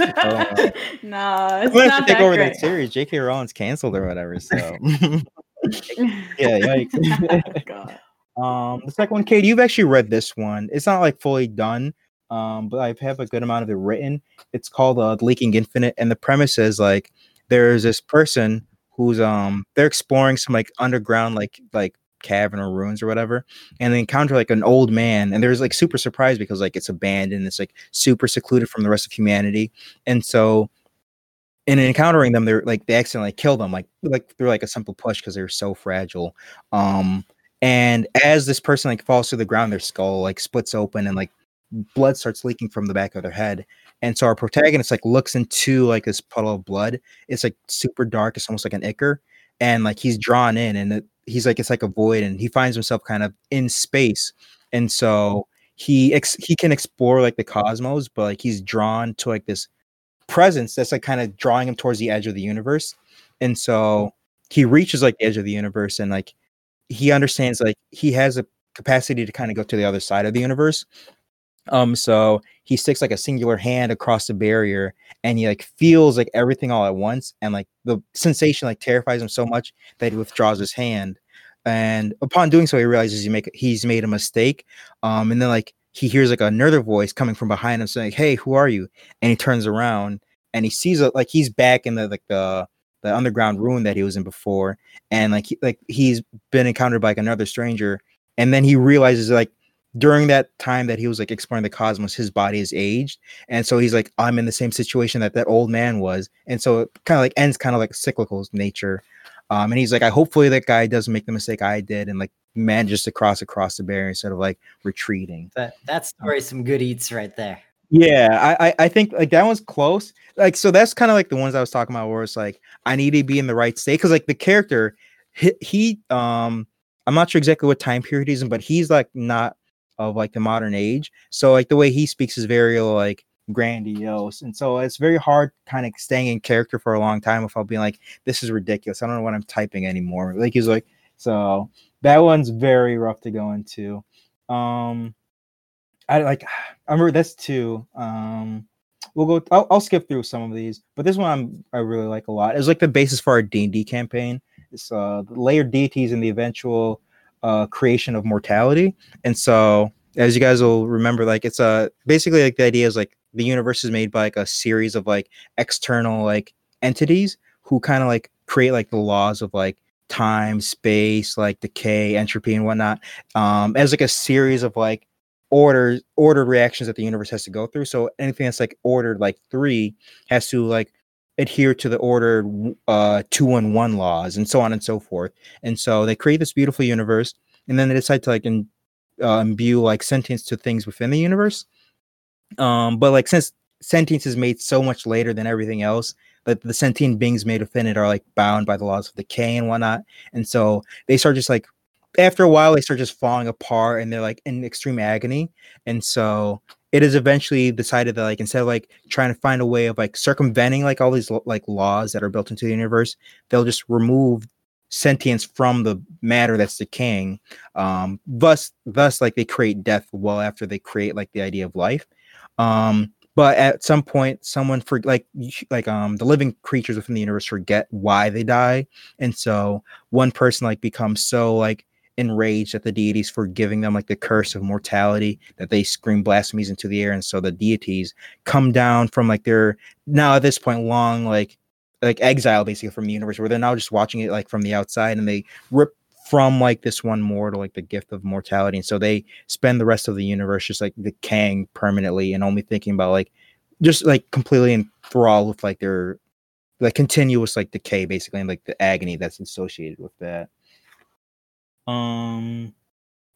I'm gonna have not to take over great. that series. J.K. Rowling's canceled or whatever. So yeah, yikes. God. Um, the second one, Cade, you've actually read this one. It's not like fully done, um, but I have a good amount of it written. It's called uh, Leaking Infinite, and the premise is like there's this person who's um they're exploring some like underground like like cavern or ruins or whatever and they encounter like an old man and there's like super surprised because like it's abandoned it's like super secluded from the rest of humanity and so in encountering them they're like they accidentally kill them like like through like a simple push because they're so fragile um and as this person like falls to the ground their skull like splits open and like blood starts leaking from the back of their head. And so our protagonist like looks into like this puddle of blood. It's like super dark. It's almost like an ichor. And like he's drawn in and it, he's like it's like a void and he finds himself kind of in space. And so he ex- he can explore like the cosmos but like he's drawn to like this presence that's like kind of drawing him towards the edge of the universe. And so he reaches like the edge of the universe and like he understands like he has a capacity to kind of go to the other side of the universe. Um so he sticks like a singular hand across the barrier and he like feels like everything all at once and like the sensation like terrifies him so much that he withdraws his hand. And upon doing so he realizes he make he's made a mistake. Um and then like he hears like another voice coming from behind him saying hey who are you? And he turns around and he sees like he's back in the like the the underground ruin that he was in before. And like he, like he's been encountered by like another stranger. And then he realizes like during that time that he was like exploring the cosmos his body is aged. And so he's like i'm in the same situation that that old man was. And so it kind of like ends kind of like cyclical nature. Um and he's like i hopefully that guy doesn't make the mistake i did and like manages to cross across the barrier instead of like retreating. That that story's some good eats right there. Yeah, I, I think like that one's close. Like so that's kind of like the ones I was talking about where it's like I need to be in the right state because like the character he, he um I'm not sure exactly what time period he's in, but he's like not of like the modern age. So like the way he speaks is very like grandiose, and so it's very hard kind of staying in character for a long time without being like this is ridiculous. I don't know what I'm typing anymore. Like he's like so that one's very rough to go into. Um I like I remember this too. Um, we'll go. I'll, I'll skip through some of these, but this one I'm, I really like a lot. It's like the basis for our D and D campaign. It's uh, the layered deities and the eventual uh, creation of mortality. And so, as you guys will remember, like it's uh, basically like the idea is like the universe is made by like a series of like external like entities who kind of like create like the laws of like time, space, like decay, entropy, and whatnot. Um, as like a series of like order ordered reactions that the universe has to go through. So anything that's like ordered like three has to like adhere to the ordered uh two and one laws and so on and so forth. And so they create this beautiful universe and then they decide to like in, uh, imbue like sentience to things within the universe. Um, but like since sentience is made so much later than everything else, that the sentient beings made within it are like bound by the laws of decay and whatnot. And so they start just like after a while they start just falling apart and they're like in extreme agony and so it is eventually decided that like instead of like trying to find a way of like circumventing like all these like laws that are built into the universe they'll just remove sentience from the matter that's decaying. Um, thus, thus, like they create death well after they create like the idea of life. Um, but at some point, someone for like like um the living creatures within the universe forget why they die, and so one person like becomes so like enraged at the deities for giving them like the curse of mortality that they scream blasphemies into the air and so the deities come down from like their now at this point long like like exile basically from the universe where they're now just watching it like from the outside and they rip from like this one mortal like the gift of mortality and so they spend the rest of the universe just like decaying permanently and only thinking about like just like completely enthralled with like their like continuous like decay basically and like the agony that's associated with that um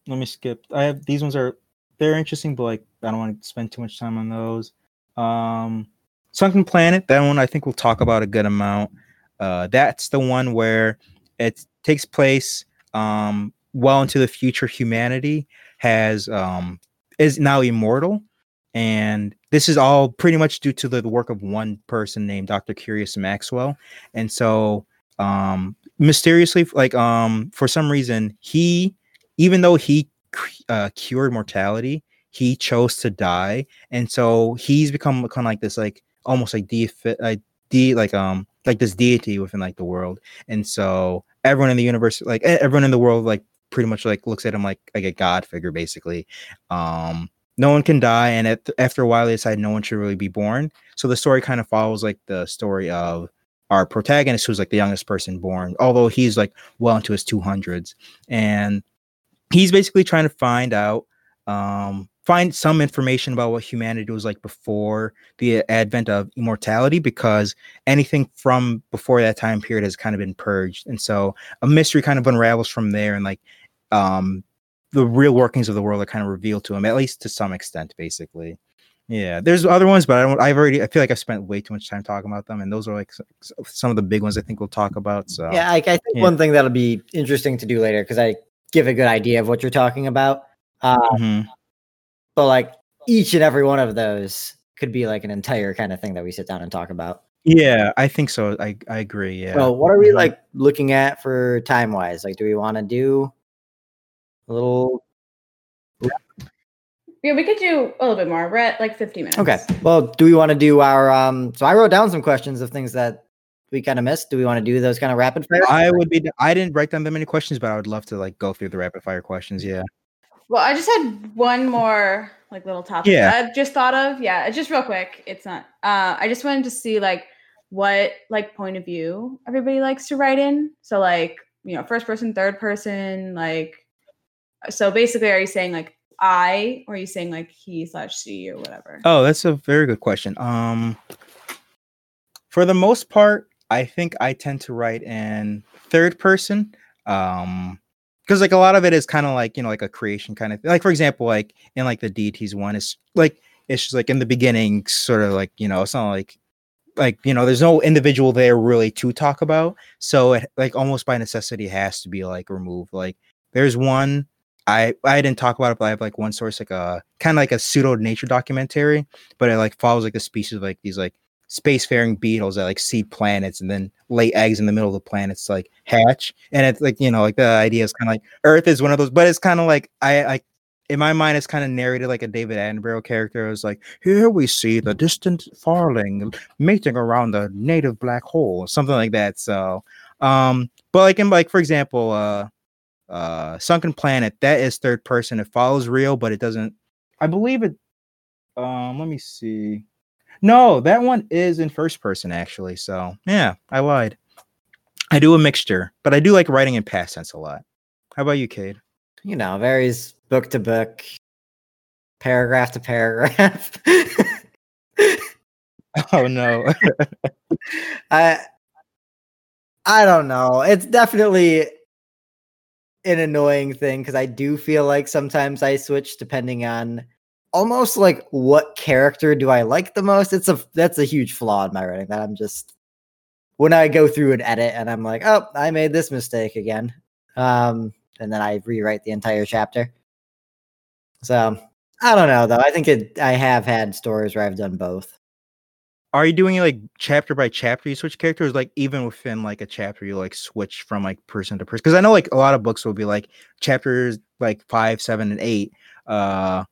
let me skip i have these ones are they're interesting but like i don't want to spend too much time on those um Sunken Planet, that one I think we'll talk about a good amount. Uh, that's the one where it takes place um, well into the future. Humanity has um, is now immortal, and this is all pretty much due to the, the work of one person named Dr. Curious Maxwell. And so, um, mysteriously, like um, for some reason, he, even though he uh, cured mortality, he chose to die, and so he's become kind of like this like almost like de like de like um like this deity within like the world. And so everyone in the universe like everyone in the world like pretty much like looks at him like like a god figure basically. Um no one can die and at, after a while they decide no one should really be born. So the story kind of follows like the story of our protagonist who's like the youngest person born although he's like well into his 200s and he's basically trying to find out um find some information about what humanity was like before the advent of immortality because anything from before that time period has kind of been purged. And so a mystery kind of unravels from there and like um the real workings of the world are kind of revealed to him at least to some extent basically yeah there's other ones but i don't i've already i feel like i've spent way too much time talking about them and those are like some of the big ones i think we'll talk about so yeah i, I think yeah. one thing that'll be interesting to do later because i give a good idea of what you're talking about uh, mm-hmm but like each and every one of those could be like an entire kind of thing that we sit down and talk about. Yeah, I think so. I, I agree. Yeah. So what are we mm-hmm. like looking at for time wise? Like, do we want to do a little? Yeah, we could do a little bit more. We're at like 50 minutes. Okay. Well, do we want to do our um so I wrote down some questions of things that we kind of missed. Do we want to do those kind of rapid fire? I would be I didn't write down that many questions, but I would love to like go through the rapid fire questions. Yeah. Well, I just had one more like little topic yeah. I just thought of. Yeah, just real quick. It's not. Uh, I just wanted to see like what like point of view everybody likes to write in. So like you know, first person, third person, like. So basically, are you saying like I, or are you saying like he slash she or whatever? Oh, that's a very good question. Um, for the most part, I think I tend to write in third person. Um, because like a lot of it is kind of like you know like a creation kind of thing. like for example like in like the deities one is like it's just like in the beginning sort of like you know it's not like like you know there's no individual there really to talk about so it like almost by necessity has to be like removed like there's one i i didn't talk about it but i have like one source like a kind of like a pseudo nature documentary but it like follows like the species of like these like spacefaring beetles that like seed planets and then lay eggs in the middle of the planets like hatch. And it's like you know like the idea is kind of like earth is one of those but it's kind of like i like in my mind it's kind of narrated like a david attenborough character it's like here we see the distant farling mating around the native black hole something like that so um but like in like for example uh uh sunken planet that is third person it follows real but it doesn't i believe it um let me see no, that one is in first person actually. So yeah, I lied. I do a mixture, but I do like writing in past tense a lot. How about you, Cade? You know, varies book to book, paragraph to paragraph. oh no. I I don't know. It's definitely an annoying thing because I do feel like sometimes I switch depending on almost like what character do I like the most? It's a that's a huge flaw in my writing that I'm just when I go through and edit and I'm like, oh, I made this mistake again. Um, and then I rewrite the entire chapter. So I don't know though. I think it I have had stories where I've done both. Are you doing it like chapter by chapter? You switch characters, like even within like a chapter, you like switch from like person to person. Because I know like a lot of books will be like chapters like five, seven, and eight. Uh,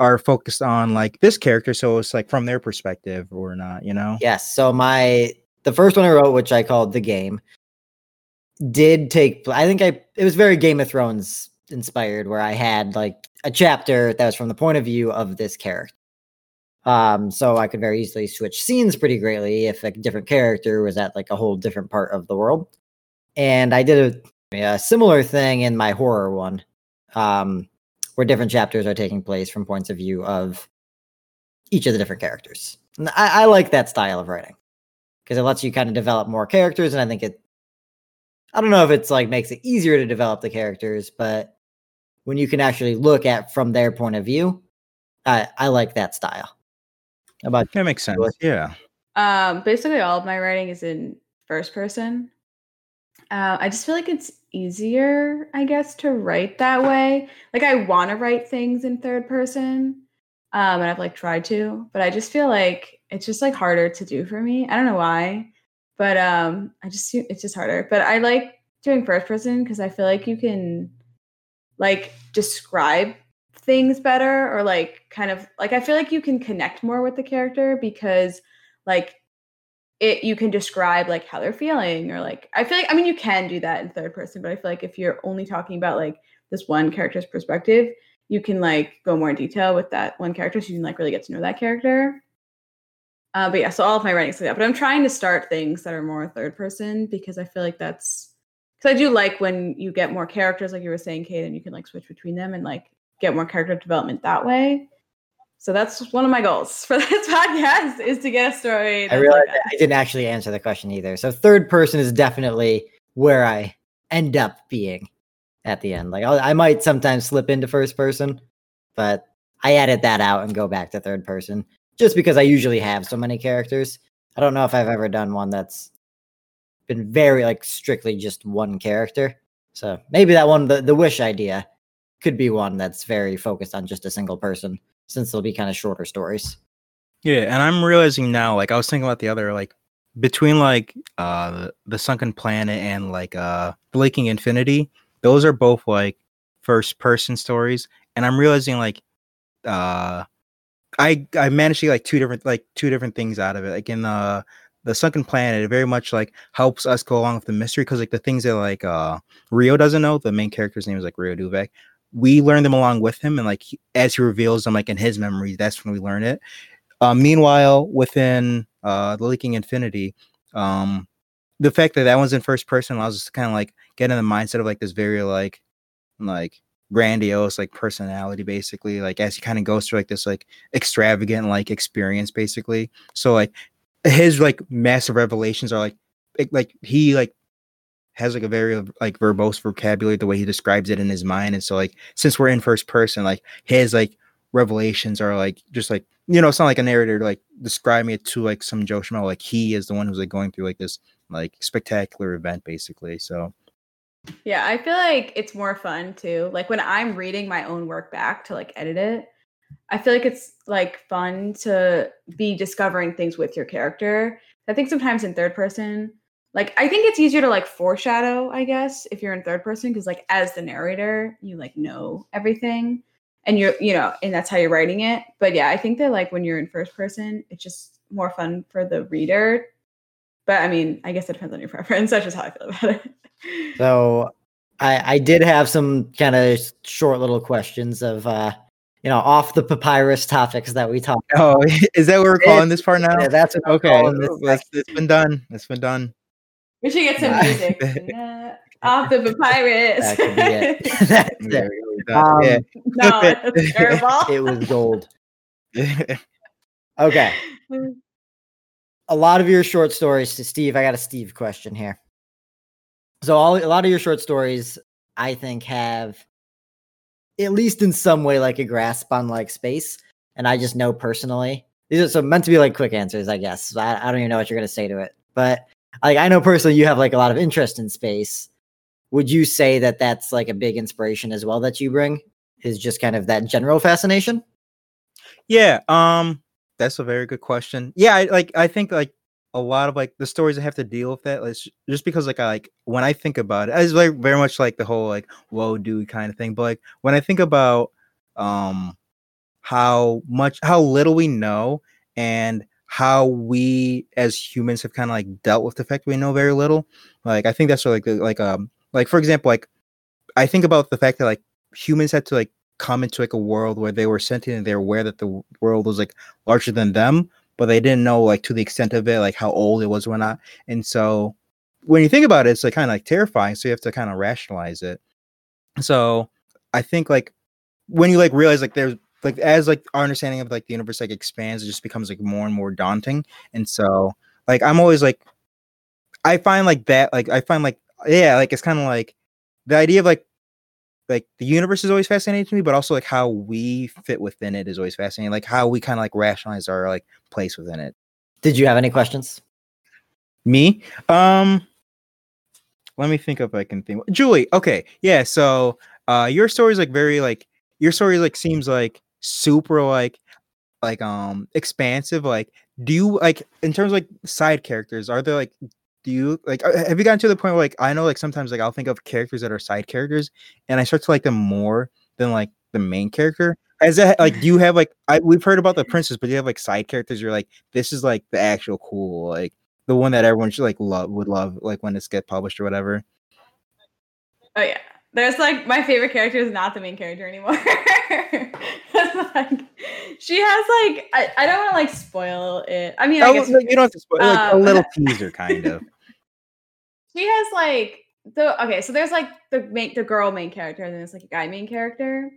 are focused on like this character, so it's like from their perspective or not, you know? Yes. So my the first one I wrote, which I called the game, did take. I think I it was very Game of Thrones inspired, where I had like a chapter that was from the point of view of this character. Um, so I could very easily switch scenes pretty greatly if a different character was at like a whole different part of the world. And I did a, a similar thing in my horror one, um, where different chapters are taking place from points of view of each of the different characters. And I, I like that style of writing because it lets you kind of develop more characters, and I think it. I don't know if it's like makes it easier to develop the characters, but when you can actually look at from their point of view, I I like that style. How about That makes sense. Yeah. Um, basically, all of my writing is in first person. Uh, I just feel like it's easier, I guess, to write that way. Like I want to write things in third person, um, and I've like tried to, but I just feel like it's just like harder to do for me. I don't know why, but um, I just it's just harder. But I like doing first person because I feel like you can like describe things better or like kind of like I feel like you can connect more with the character because like it you can describe like how they're feeling or like I feel like I mean you can do that in third person, but I feel like if you're only talking about like this one character's perspective, you can like go more in detail with that one character so you can like really get to know that character. Uh, but yeah, so all of my writing's like that. But I'm trying to start things that are more third person because I feel like that's because I do like when you get more characters, like you were saying, Cade, and you can like switch between them and like get more character development that way. So that's one of my goals for this podcast is to get a story. I realized like I didn't actually answer the question either. So third person is definitely where I end up being at the end. Like I'll, I might sometimes slip into first person, but I edit that out and go back to third person just because I usually have so many characters. I don't know if I've ever done one that's been very like strictly just one character. So maybe that one, the, the wish idea, could be one that's very focused on just a single person since they'll be kind of shorter stories. Yeah, and I'm realizing now, like I was thinking about the other, like between like uh the sunken planet and like uh the Leaking Infinity, those are both like first person stories, and I'm realizing like uh I I managed to get like two different like two different things out of it. Like in the the sunken planet, it very much like helps us go along with the mystery because like the things that like uh Rio doesn't know, the main character's name is like Rio Duvek we learn them along with him and like he, as he reveals them like in his memories that's when we learn it. Uh, meanwhile within uh the leaking infinity um the fact that that one's in first person allows us to kind of like get in the mindset of like this very like like grandiose like personality basically like as he kind of goes through like this like extravagant like experience basically. So like his like massive revelations are like like he like has like a very like verbose vocabulary the way he describes it in his mind and so like since we're in first person like his like revelations are like just like you know it's not like a narrator like describing it to like some joe schmo like he is the one who's like going through like this like spectacular event basically so. Yeah i feel like it's more fun too like when i'm reading my own work back to like edit it i feel like it's like fun to be discovering things with your character. I think sometimes in third person like i think it's easier to like foreshadow i guess if you're in third person because like as the narrator you like know everything and you're you know and that's how you're writing it but yeah i think that like when you're in first person it's just more fun for the reader but i mean i guess it depends on your preference that's just how i feel about it so i i did have some kind of short little questions of uh you know, off the papyrus topics that we talked. Oh, is that what we're calling this part now? Yeah, that's what okay. it's been done. It's been done. We should get some music. off the papyrus. That it. um, yeah. No, that's terrible. it was gold. okay. A lot of your short stories to Steve. I got a Steve question here. So all a lot of your short stories, I think, have at least in some way like a grasp on like space. And I just know personally. These are so meant to be like quick answers, I guess. I, I don't even know what you're gonna say to it. But like I know personally you have like a lot of interest in space. Would you say that that's like a big inspiration as well that you bring? Is just kind of that general fascination? Yeah, um that's a very good question. Yeah, I, like I think like a lot of like the stories I have to deal with that, like, just because like I like when I think about it, it's like very much like the whole like whoa dude kind of thing. But like when I think about um how much how little we know and how we as humans have kind of like dealt with the fact we know very little. Like I think that's like like um like for example like I think about the fact that like humans had to like come into like a world where they were sentient and they're aware that the world was like larger than them, but they didn't know like to the extent of it, like how old it was or not. And so when you think about it, it's like kind of like terrifying. So you have to kind of rationalize it. So I think like when you like realize like there's like as like our understanding of like the universe like expands, it just becomes like more and more daunting. And so like I'm always like I find like that like I find like yeah, like it's kind of like the idea of like like the universe is always fascinating to me, but also like how we fit within it is always fascinating. Like how we kind of like rationalize our like place within it. Did you have any questions? Me? Um let me think if I can think. Julie, okay. Yeah, so uh your story is like very like your story like seems like super like like um expansive like do you like in terms of like side characters are there like do you like uh, have you gotten to the point where like i know like sometimes like i'll think of characters that are side characters and i start to like them more than like the main character? As that like do you have like I, we've heard about the princess but do you have like side characters you're like this is like the actual cool like the one that everyone should like love would love like when it's get published or whatever? Oh yeah there's like my favorite character is not the main character anymore like, she has like I, I don't want to like spoil it. I mean, I oh, guess you don't have to spoil like a um, little teaser kind of she has like the okay. So there's like the main the girl main character, and then there's like a guy main character,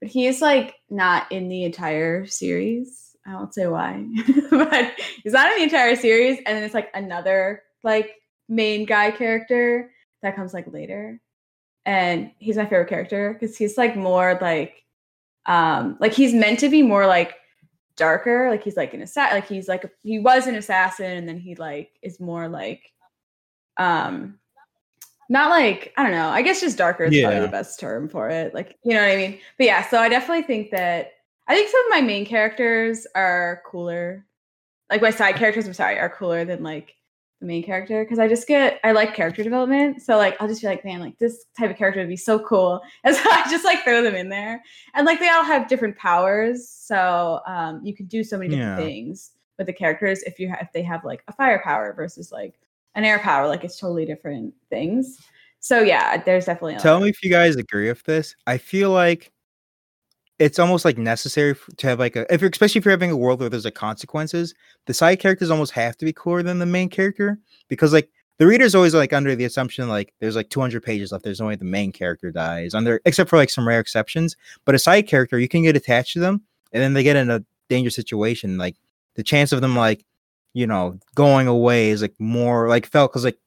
but he's like not in the entire series. I won't say why, but he's not in the entire series. And then it's like another like main guy character that comes like later, and he's my favorite character because he's like more like um like he's meant to be more like darker like he's like an assassin like he's like a, he was an assassin and then he like is more like um not like i don't know i guess just darker is probably the best term for it like you know what i mean? But yeah so i definitely think that i think some of my main characters are cooler like my side characters i'm sorry are cooler than like the main character because i just get i like character development. So like i'll just be like man like this type of character would be so cool. And so i just like throw them in there. And like they all have different powers. So um you can do so many different Yeah. things with the characters if you have if they have like a fire power versus like an air power. Like it's totally different things. So yeah there's definitely Tell me if you guys agree with this. I feel like it's almost like necessary to have like a if you're especially if you're having a world where there's like consequences, the side characters almost have to be cooler than the main character because like the reader's always like under the assumption like there's like 200 pages left. There's only the main character dies under except for like some rare exceptions. But a side character, you can get attached to them and then they get in a dangerous situation. Like the chance of them like you know going away is like more like felt because like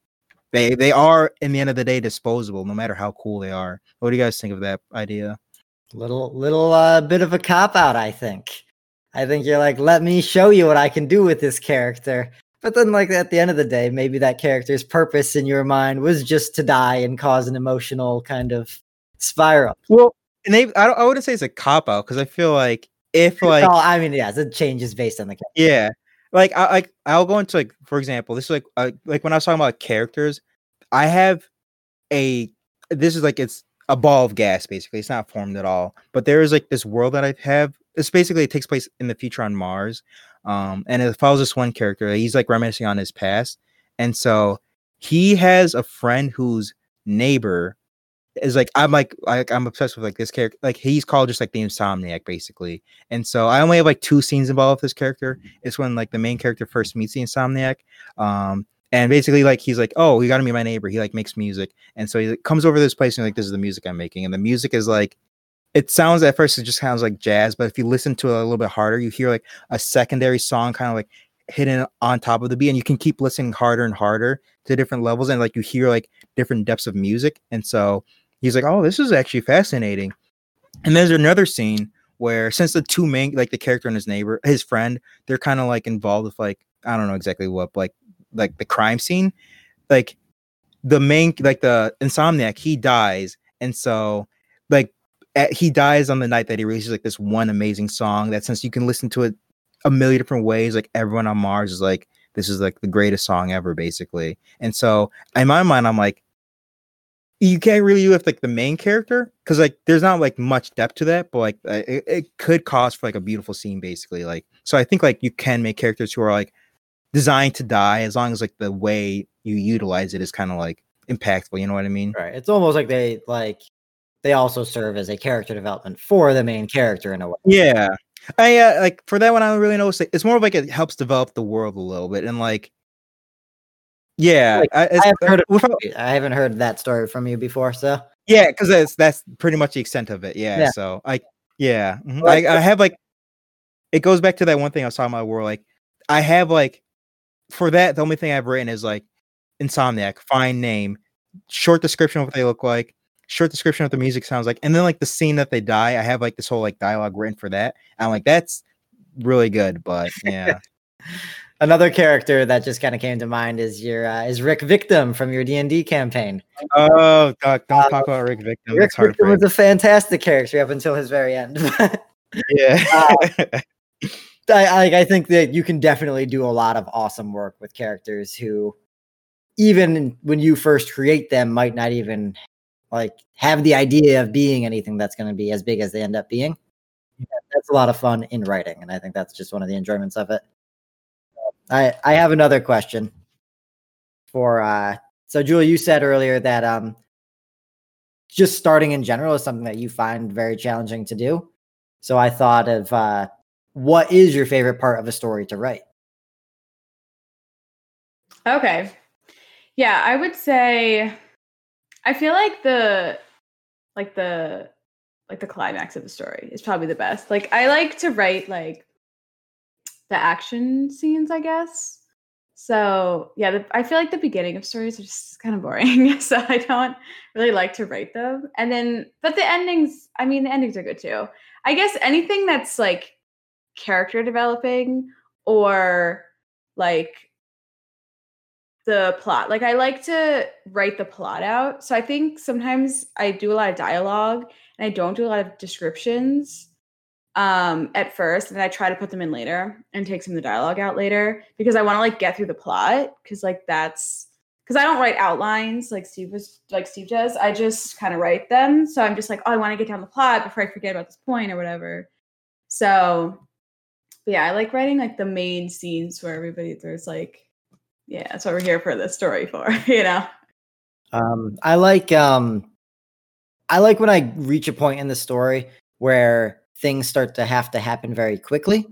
they they are in the end of the day disposable no matter how cool they are what do you guys think of that idea Little little uh, bit of a cop out, I think. I think you're like, let me show you what I can do with this character. But then, like at the end of the day, maybe that character's purpose in your mind was just to die and cause an emotional kind of spiral. well and they i, don't, I wouldn't say it's a cop out because i feel like if like oh, I mean, yes, it changes based on the character. yeah like i like i'll go into like for example this is like uh, like when i was talking about characters i have a this is like it's a ball of gas basically it's not formed at all but there is like this world that i have it's basically it takes place in the future on mars um and it follows this one character he's like reminiscing on his past and so he has a friend whose neighbor is like i'm like, like i'm obsessed with like this character like he's called just like the insomniac basically and so i only have like two scenes involved with this character. It's when like the main character first meets the insomniac um and basically like he's like oh you gotta meet my neighbor. He like makes music. And so he like, comes over to this place and like this is the music i'm making. And the music is like it sounds at first it just sounds like jazz but if you listen to it a little bit harder you hear like a secondary song kind of like hidden on top of the beat and you can keep listening harder and harder to different levels and like you hear like different depths of music. And so he's like oh this is actually fascinating. And there's another scene where since the two main like the character and his neighbor his friend they're kind of like involved with like i don't know exactly what like like the crime scene like the main like the insomniac he dies and so like at, he dies on the night that he releases like this one amazing song that since you can listen to it a million different ways. Like everyone on Mars is like, this is like the greatest song ever, basically. And so in my mind, I'm like, you can't really with like the main character because like there's not like much depth to that, but like it, it could cause for like a beautiful scene, basically. Like so, I think like you can make characters who are like designed to die as long as like the way you utilize it is kind of like impactful. You know what I mean? Right. It's almost like they like they also serve as a character development for the main character in a way. Yeah. I uh, like for that one. I don't really know. It's more of like it helps develop the world a little bit, and like, yeah, Like, I, I haven't, uh, heard of, I haven't heard that story from you before, so yeah, because that's that's pretty much the extent of it. Yeah. Yeah. So I, yeah, mhm. Well, I, I have like, it goes back to that one thing I was talking about where like I have like, for that the only thing I've written is like, Insomniac, fine name, short description of what they look like, short description of what the music sounds like, and then like the scene that they die. I have like this whole like dialogue written for that. I'm like, that's really good, but yeah. another character that just kind of came to mind is your uh, is Rick Victim from your D and D campaign. Oh, God, don't Uh, talk about Rick Victim. Rick Victim was a fantastic character up until his very end. Yeah. I, I I think that you can definitely do a lot of awesome work with characters who, even when you first create them, might not even like have the idea of being anything that's going to be as big as they end up being. That's a lot of fun in writing, and I think that's just one of the enjoyments of it. I I have another question for uh so Julie, you said earlier that um just starting in general is something that you find very challenging to do. So I thought of uh what is your favorite part of a story to write? Okay. Yeah, I would say I feel like the like the like the climax of the story is probably the best. Like I like to write like the action scenes, I guess. So yeah, the, I feel like the beginning of stories are just kind of boring, so I don't really like to write them. And then, but the endings, I mean, the endings are good too. I guess anything that's like character developing or like the plot. Like I like to write the plot out. So I think sometimes I do a lot of dialogue and I don't do a lot of descriptions um at first and I try to put them in later and take some of the dialogue out later because I want to like get through the plot cuz like that's cuz I don't write outlines like Steve was like Steve does. I just kind of write them. So I'm just like, "Oh, I want to get down the plot before I forget about this point or whatever." So but yeah, I like writing like the main scenes where everybody there's like yeah, that's what we're here for this story for, you know. Um, I like um, I like when I reach a point in the story where things start to have to happen very quickly.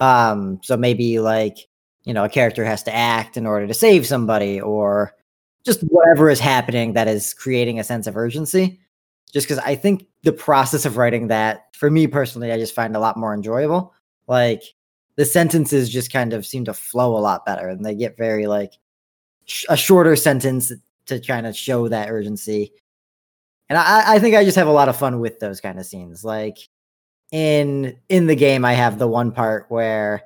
Um, so maybe like you know a character has to act in order to save somebody, or just whatever is happening that is creating a sense of urgency. Just because I think the process of writing that, for me personally, I just find a lot more enjoyable. Like the sentences just kind of seem to flow a lot better, and they get very like sh- a shorter sentence to kind of show that urgency. And I, I think I just have a lot of fun with those kind of scenes. Like in in the game, I have the one part where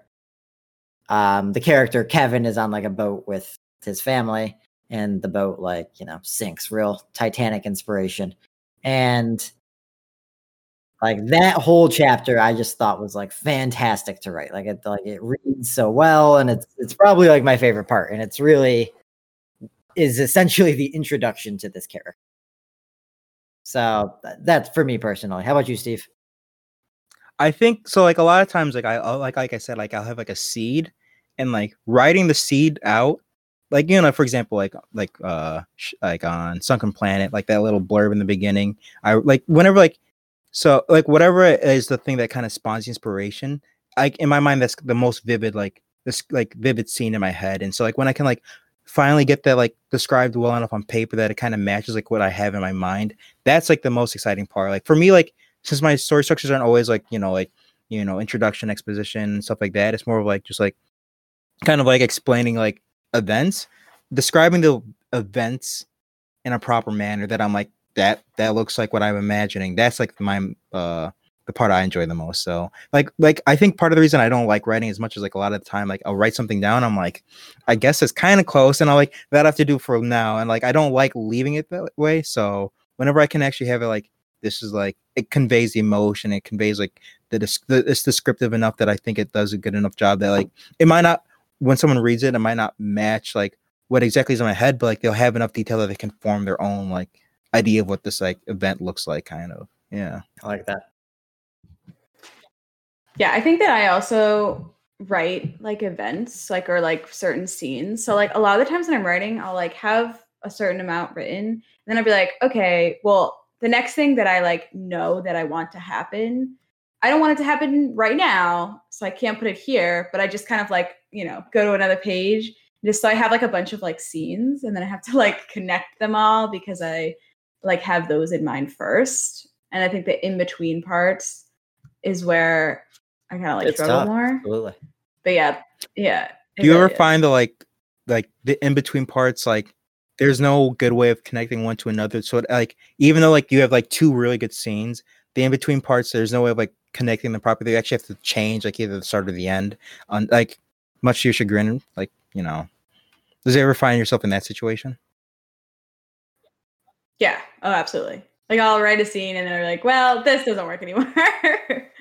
um the character Kevin is on like a boat with his family, and the boat like you know sinks, real Titanic inspiration, and like that whole chapter I just thought was like fantastic to write. Like it like it reads so well, and it's it's probably like my favorite part, and it's really is essentially the introduction to this character. So that's for me personally. How about you, Steve? I think so. Like a lot of times, like I like like I said, like I'll have like a seed, and like writing the seed out, like you know, for example, like like uh like on Sunken Planet, like that little blurb in the beginning. I like whenever like so like whatever is the thing that kind of spawns the inspiration. Like in my mind, that's the most vivid like this like vivid scene in my head, and so like when I can like finally get that like described well enough on paper that it kind of matches like what I have in my mind. That's like the most exciting part. Like for me, like since my story structures aren't always like you know like you know introduction exposition stuff like that it's more of like just like kind of like explaining like events describing the events in a proper manner that i'm like that that looks like what i'm imagining. That's like my uh the part i enjoy the most. So like like i think part of the reason i don't like writing as much as like a lot of the time like i'll write something down i'm like i guess it's kind of close and i like that I have to do for now and like i don't like leaving it that way. So whenever i can actually have it like this is like it conveys the emotion it conveys like the, the it's descriptive enough that i think it does a good enough job that like it might not when someone reads it it might not match like what exactly is in my head but like they'll have enough detail that they can form their own like idea of what this like event looks like kind of. Yeah. I like that. Yeah i think that i also write like events like or like certain scenes. So like a lot of the times when i'm writing i'll like have a certain amount written and then i'll be like okay well the next thing that i like know that i want to happen i don't want it to happen right now so i can't put it here but i just kind of like you know go to another page. Just so i have like a bunch of like scenes and then i have to like connect them all because i like have those in mind first and i think the in between parts is where I kind of like it's struggle tough. more. Absolutely. But yeah, yeah. Do you ever is. find the like like the in between parts like there's no good way of connecting one to another. So like even though like you have like two really good scenes, the in between parts there's no way of like connecting them properly. You actually have to change like either the start or the end. On like much to your chagrin, like you know. Does you ever find yourself in that situation? Yeah. Oh, absolutely. Like I'll write a scene and then I'm like, well, this doesn't work anymore.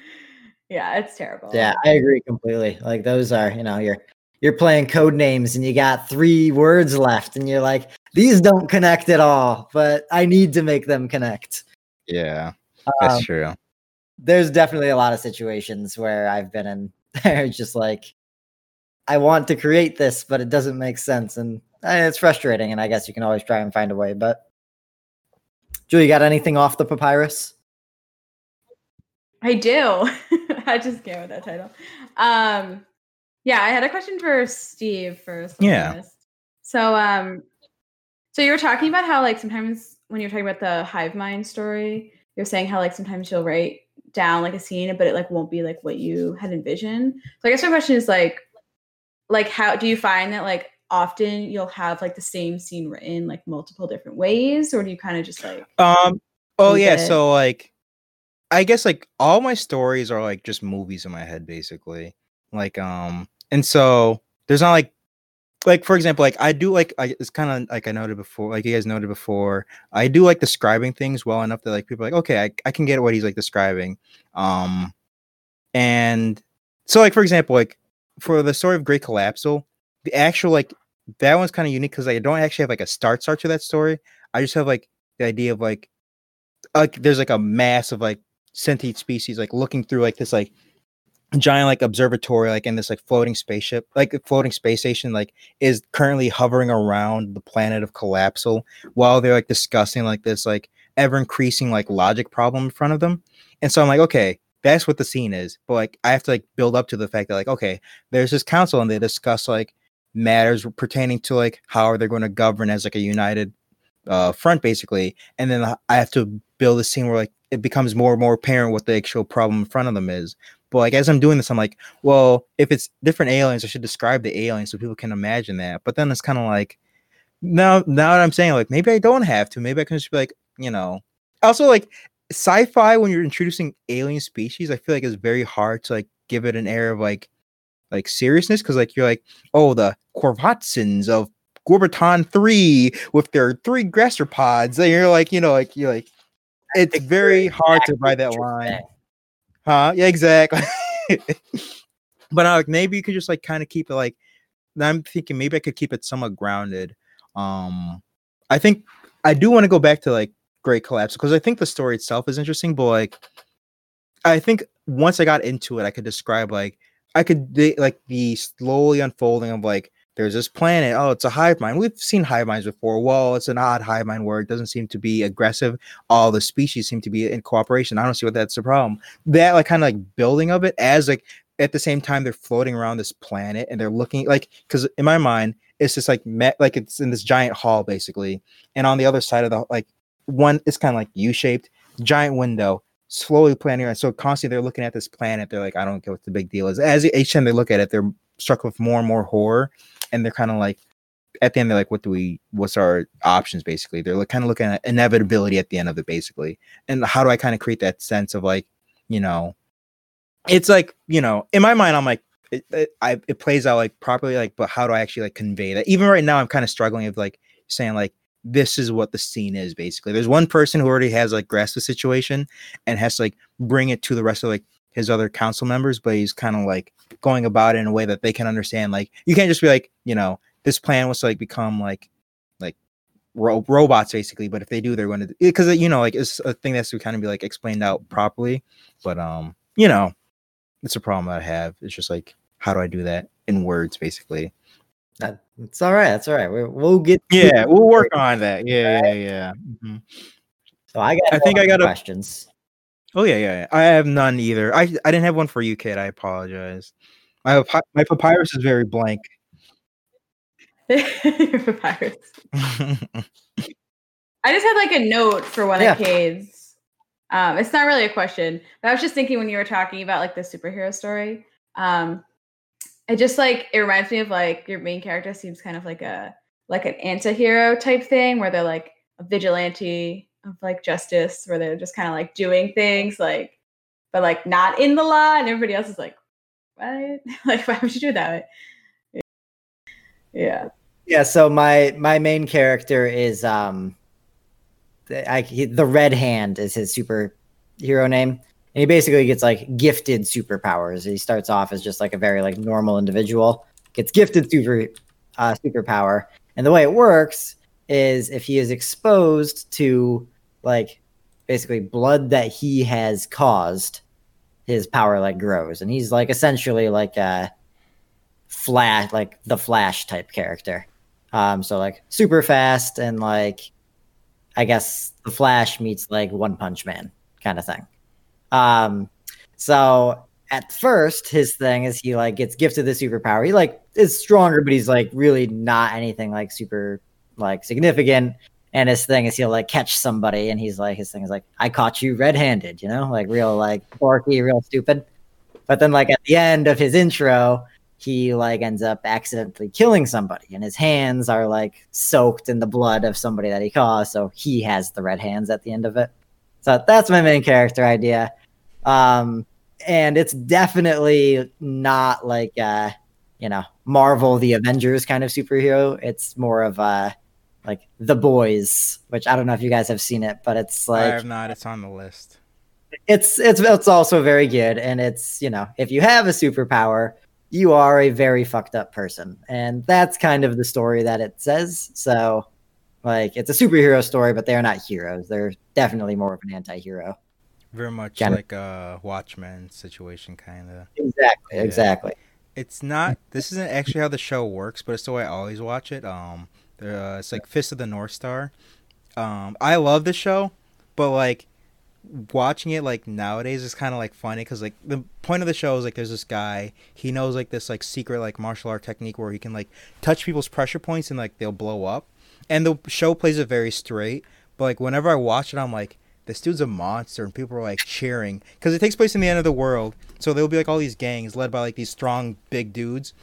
Yeah, it's terrible. Yeah, I agree completely. Like those are, you know, you're you're playing Codenames and you got three words left and you're like, these don't connect at all, but I need to make them connect. Yeah. That's um, true. There's definitely a lot of situations where I've been in there just like I want to create this, but it doesn't make sense and eh, it's frustrating and I guess you can always try and find a way, but Julie, got anything off the papyrus? I do. I just came with that title. Um, yeah, I had a question for Steve first. Yeah. So, um, so you were talking about how like sometimes when you're talking about the hive mind story, you're saying how like sometimes you'll write down like a scene, but it like won't be like what you had envisioned. So I guess my question is like, like how do you find that like often you'll have like the same scene written like multiple different ways, or do you kind of just like um oh yeah, it? so like I guess like all my stories are like just movies in my head, basically. Like, um, and so there's not like, like for example, like I do like I, it's kind of like I noted before, like you guys noted before. I do like describing things well enough that like people are like, okay, I, I can get what he's like describing. Um, and so like for example, like for the story of Great Collapsal, the actual like that one's kind of unique because like, I don't actually have like a start start to that story. I just have like the idea of like like there's like a mass of like sentient species like looking through like this like giant like observatory like in this like floating spaceship like floating space station like is currently hovering around the planet of collapsal while they're like discussing like this like ever increasing like logic problem in front of them and so i'm like okay that's what the scene is but like i have to like build up to the fact that like okay there's this council and they discuss like matters pertaining to like how are they going to govern as like a united uh front basically and then i have to build a scene where like it becomes more and more apparent what the actual problem in front of them is. But like as I'm doing this, I'm like, well, if it's different aliens, I should describe the aliens so people can imagine that. But then it's kind of like, now now that I'm saying like maybe I don't have to. Maybe I can just be like, you know. Also, like sci-fi when you're introducing alien species, I feel like it's very hard to like give it an air of like like seriousness because like you're like, oh, the Korvatsins of Gorbaton 3 with their three gastropods. And you're like, you know, like you're like it's very hard to write that line. Huh? Yeah, exactly. but uh, maybe you could just like kind of keep it like I'm thinking maybe I could keep it somewhat grounded. Um I think I do want to go back to like Great Collapse because I think the story itself is interesting, but like I think once I got into it, I could describe like I could like the slowly unfolding of like there's this planet. Oh, it's a hive mind. We've seen hive minds before. Well, it's an odd hive mind where it doesn't seem to be aggressive. All the species seem to be in cooperation. I don't see what that's the problem. That like kind of like building of it as like at the same time they're floating around this planet and they're looking like because in my mind it's just like met like it's in this giant hall basically, and on the other side of the like one it's kind of like U-shaped giant window slowly planning around. So constantly they're looking at this planet. They're like, I don't get what the big deal is. As each time they look at it, they're struck with more and more horror and they're kind of like at the end they're like what do we what's our options basically they're like kind of looking at inevitability at the end of it basically and how do i kind of create that sense of like you know it's like you know in my mind i'm like it, it, I, it plays out like properly like but how do i actually like convey that even right now i'm kind of struggling with like saying like this is what the scene is basically. There's one person who already has like grasped the situation and has to like bring it to the rest of like his other council members, but he's kind of like going about it in a way that they can understand. Like you can't just be like, you know, this plan was to like become like like ro- robots basically, but if they do, they're going to because you know like it's a thing that's to kind of be like explained out properly. But um, you know, it's a problem that I have. It's just like how do I do that in words basically? That, it's all right. That's all right. we we'll get. Yeah, we'll work on that. Yeah, yeah, yeah. Mhm. So I got. I think I got got a- questions. Oh yeah, yeah, yeah. I have none either. I I didn't have one for you, kid. I apologize. My my papyrus is very blank. Papyrus. I just had like a note for one Yeah. of Cade's. Um, it's not really a question, but I was just thinking when you were talking about like the superhero story. Um, it just like it reminds me of like your main character seems kind of like a like an anti-hero type thing where they're like a vigilante of like justice, where they're just kind of like doing things like but like not in the law, and everybody else is like, what? like, why would you do it that way? Yeah. Yeah. So my my main character is um, the, I, he, the Red Hand is his superhero name, and he basically gets like gifted superpowers. He starts off as just like a very like normal individual, gets gifted super uh, superpower, and the way it works is if he is exposed to like basically blood that he has caused, his power like grows, and he's like essentially like a flash, like the Flash type character. Um, so like super fast and like I guess the Flash meets like One Punch Man kind of thing. Um, so at first his thing is he like gets gifted the superpower. He like is stronger, but he's like really not anything like super like significant. And his thing is he'll like catch somebody and he's like his thing is like, I caught you red handed, you know, like real like dorky, real stupid. But then like at the end of his intro, he like ends up accidentally killing somebody and his hands are like soaked in the blood of somebody that he caused so he has the red hands at the end of it so that's my main character idea um and it's definitely not like uh you know marvel the avengers kind of superhero. It's more of uh like the boys which i don't know if you guys have seen it but it's like I have not. It's on the list. it's it's it's also very good. And it's you know if you have a superpower you are a very fucked up person. And that's kind of the story that it says. So like it's a superhero story but they're not heroes. They're definitely more of an anti-hero Very much it. like a Watchmen situation, kind of. exactly Yeah. exactly It's not. This isn't actually how the show works, but it's the way I always watch it. Um, uh, it's like Fist of the North Star. Um, I love the show, but like watching it like nowadays is kind of like funny because like the point of the show is like there's this guy he knows like this like secret like martial art technique where he can like touch people's pressure points and like they'll blow up and the show plays it very straight but like whenever i watch it i'm like this dude's a monster and people are like cheering. Because it takes place in the end of the world. So there'll be like all these gangs led by like these strong big dudes.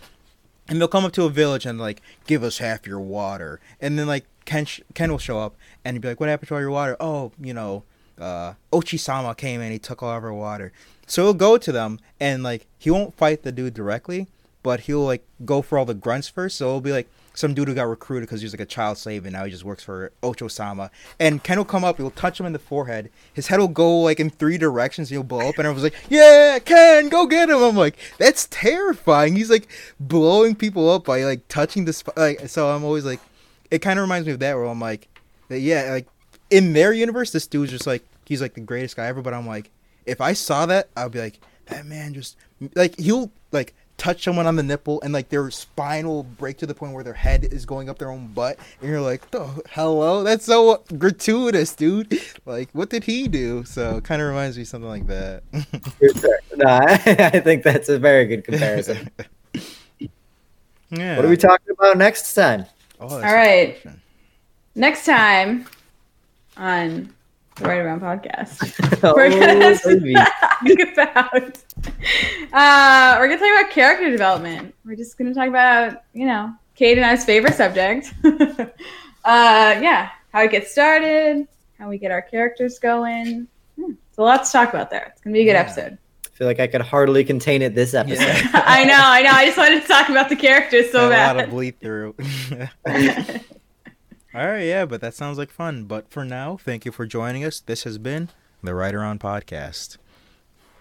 And they'll come up to a village and like give us half your water. And then like ken, sh- ken will show up and he'd be like what happened to all your water? Oh you know uh ochisama came and he took all of our water. So he'll go to them and like he won't fight the dude directly but he'll like go for all the grunts first. So it'll be like some dude who got recruited because he was like a child slave and now he just works for Ocho-sama. And Ken will come up, he'll touch him in the forehead. His head will go like in three directions, he'll blow up, and I was like, Yeah, Ken, go get him. I'm like, that's terrifying. He's like blowing people up by like touching the sp- like so I'm always like it kind of reminds me of that where I'm like yeah, like in their universe, this dude's just like he's like the greatest guy ever, but I'm like, if I saw that, I'd be like, that man just like he'll like touch someone on the nipple and like their spine will break to the point where their head is going up their own butt and you're like oh, hello? That's so gratuitous dude. Like what did he do? So it kind of reminds me of something like that. No, I think that's a very good comparison. Yeah. What are we talking about next time oh, that's All a right. question. Next time on the Right Around podcast, Oh, we're gonna baby. talk about uh, we're gonna talk about character development. We're just gonna talk about you know Cade and I's favorite subject. uh, yeah, how we get started, how we get our characters going. Hmm, it's a lot to talk about there. It's gonna be a good Yeah. episode. I feel like I could hardly contain it this episode. Yeah. I know, I know. I just wanted to talk about the characters so bad. a lot bad. of bleed through All right, yeah, but that sounds like fun. But for now, thank you for joining us. This has been the Writer On Podcast.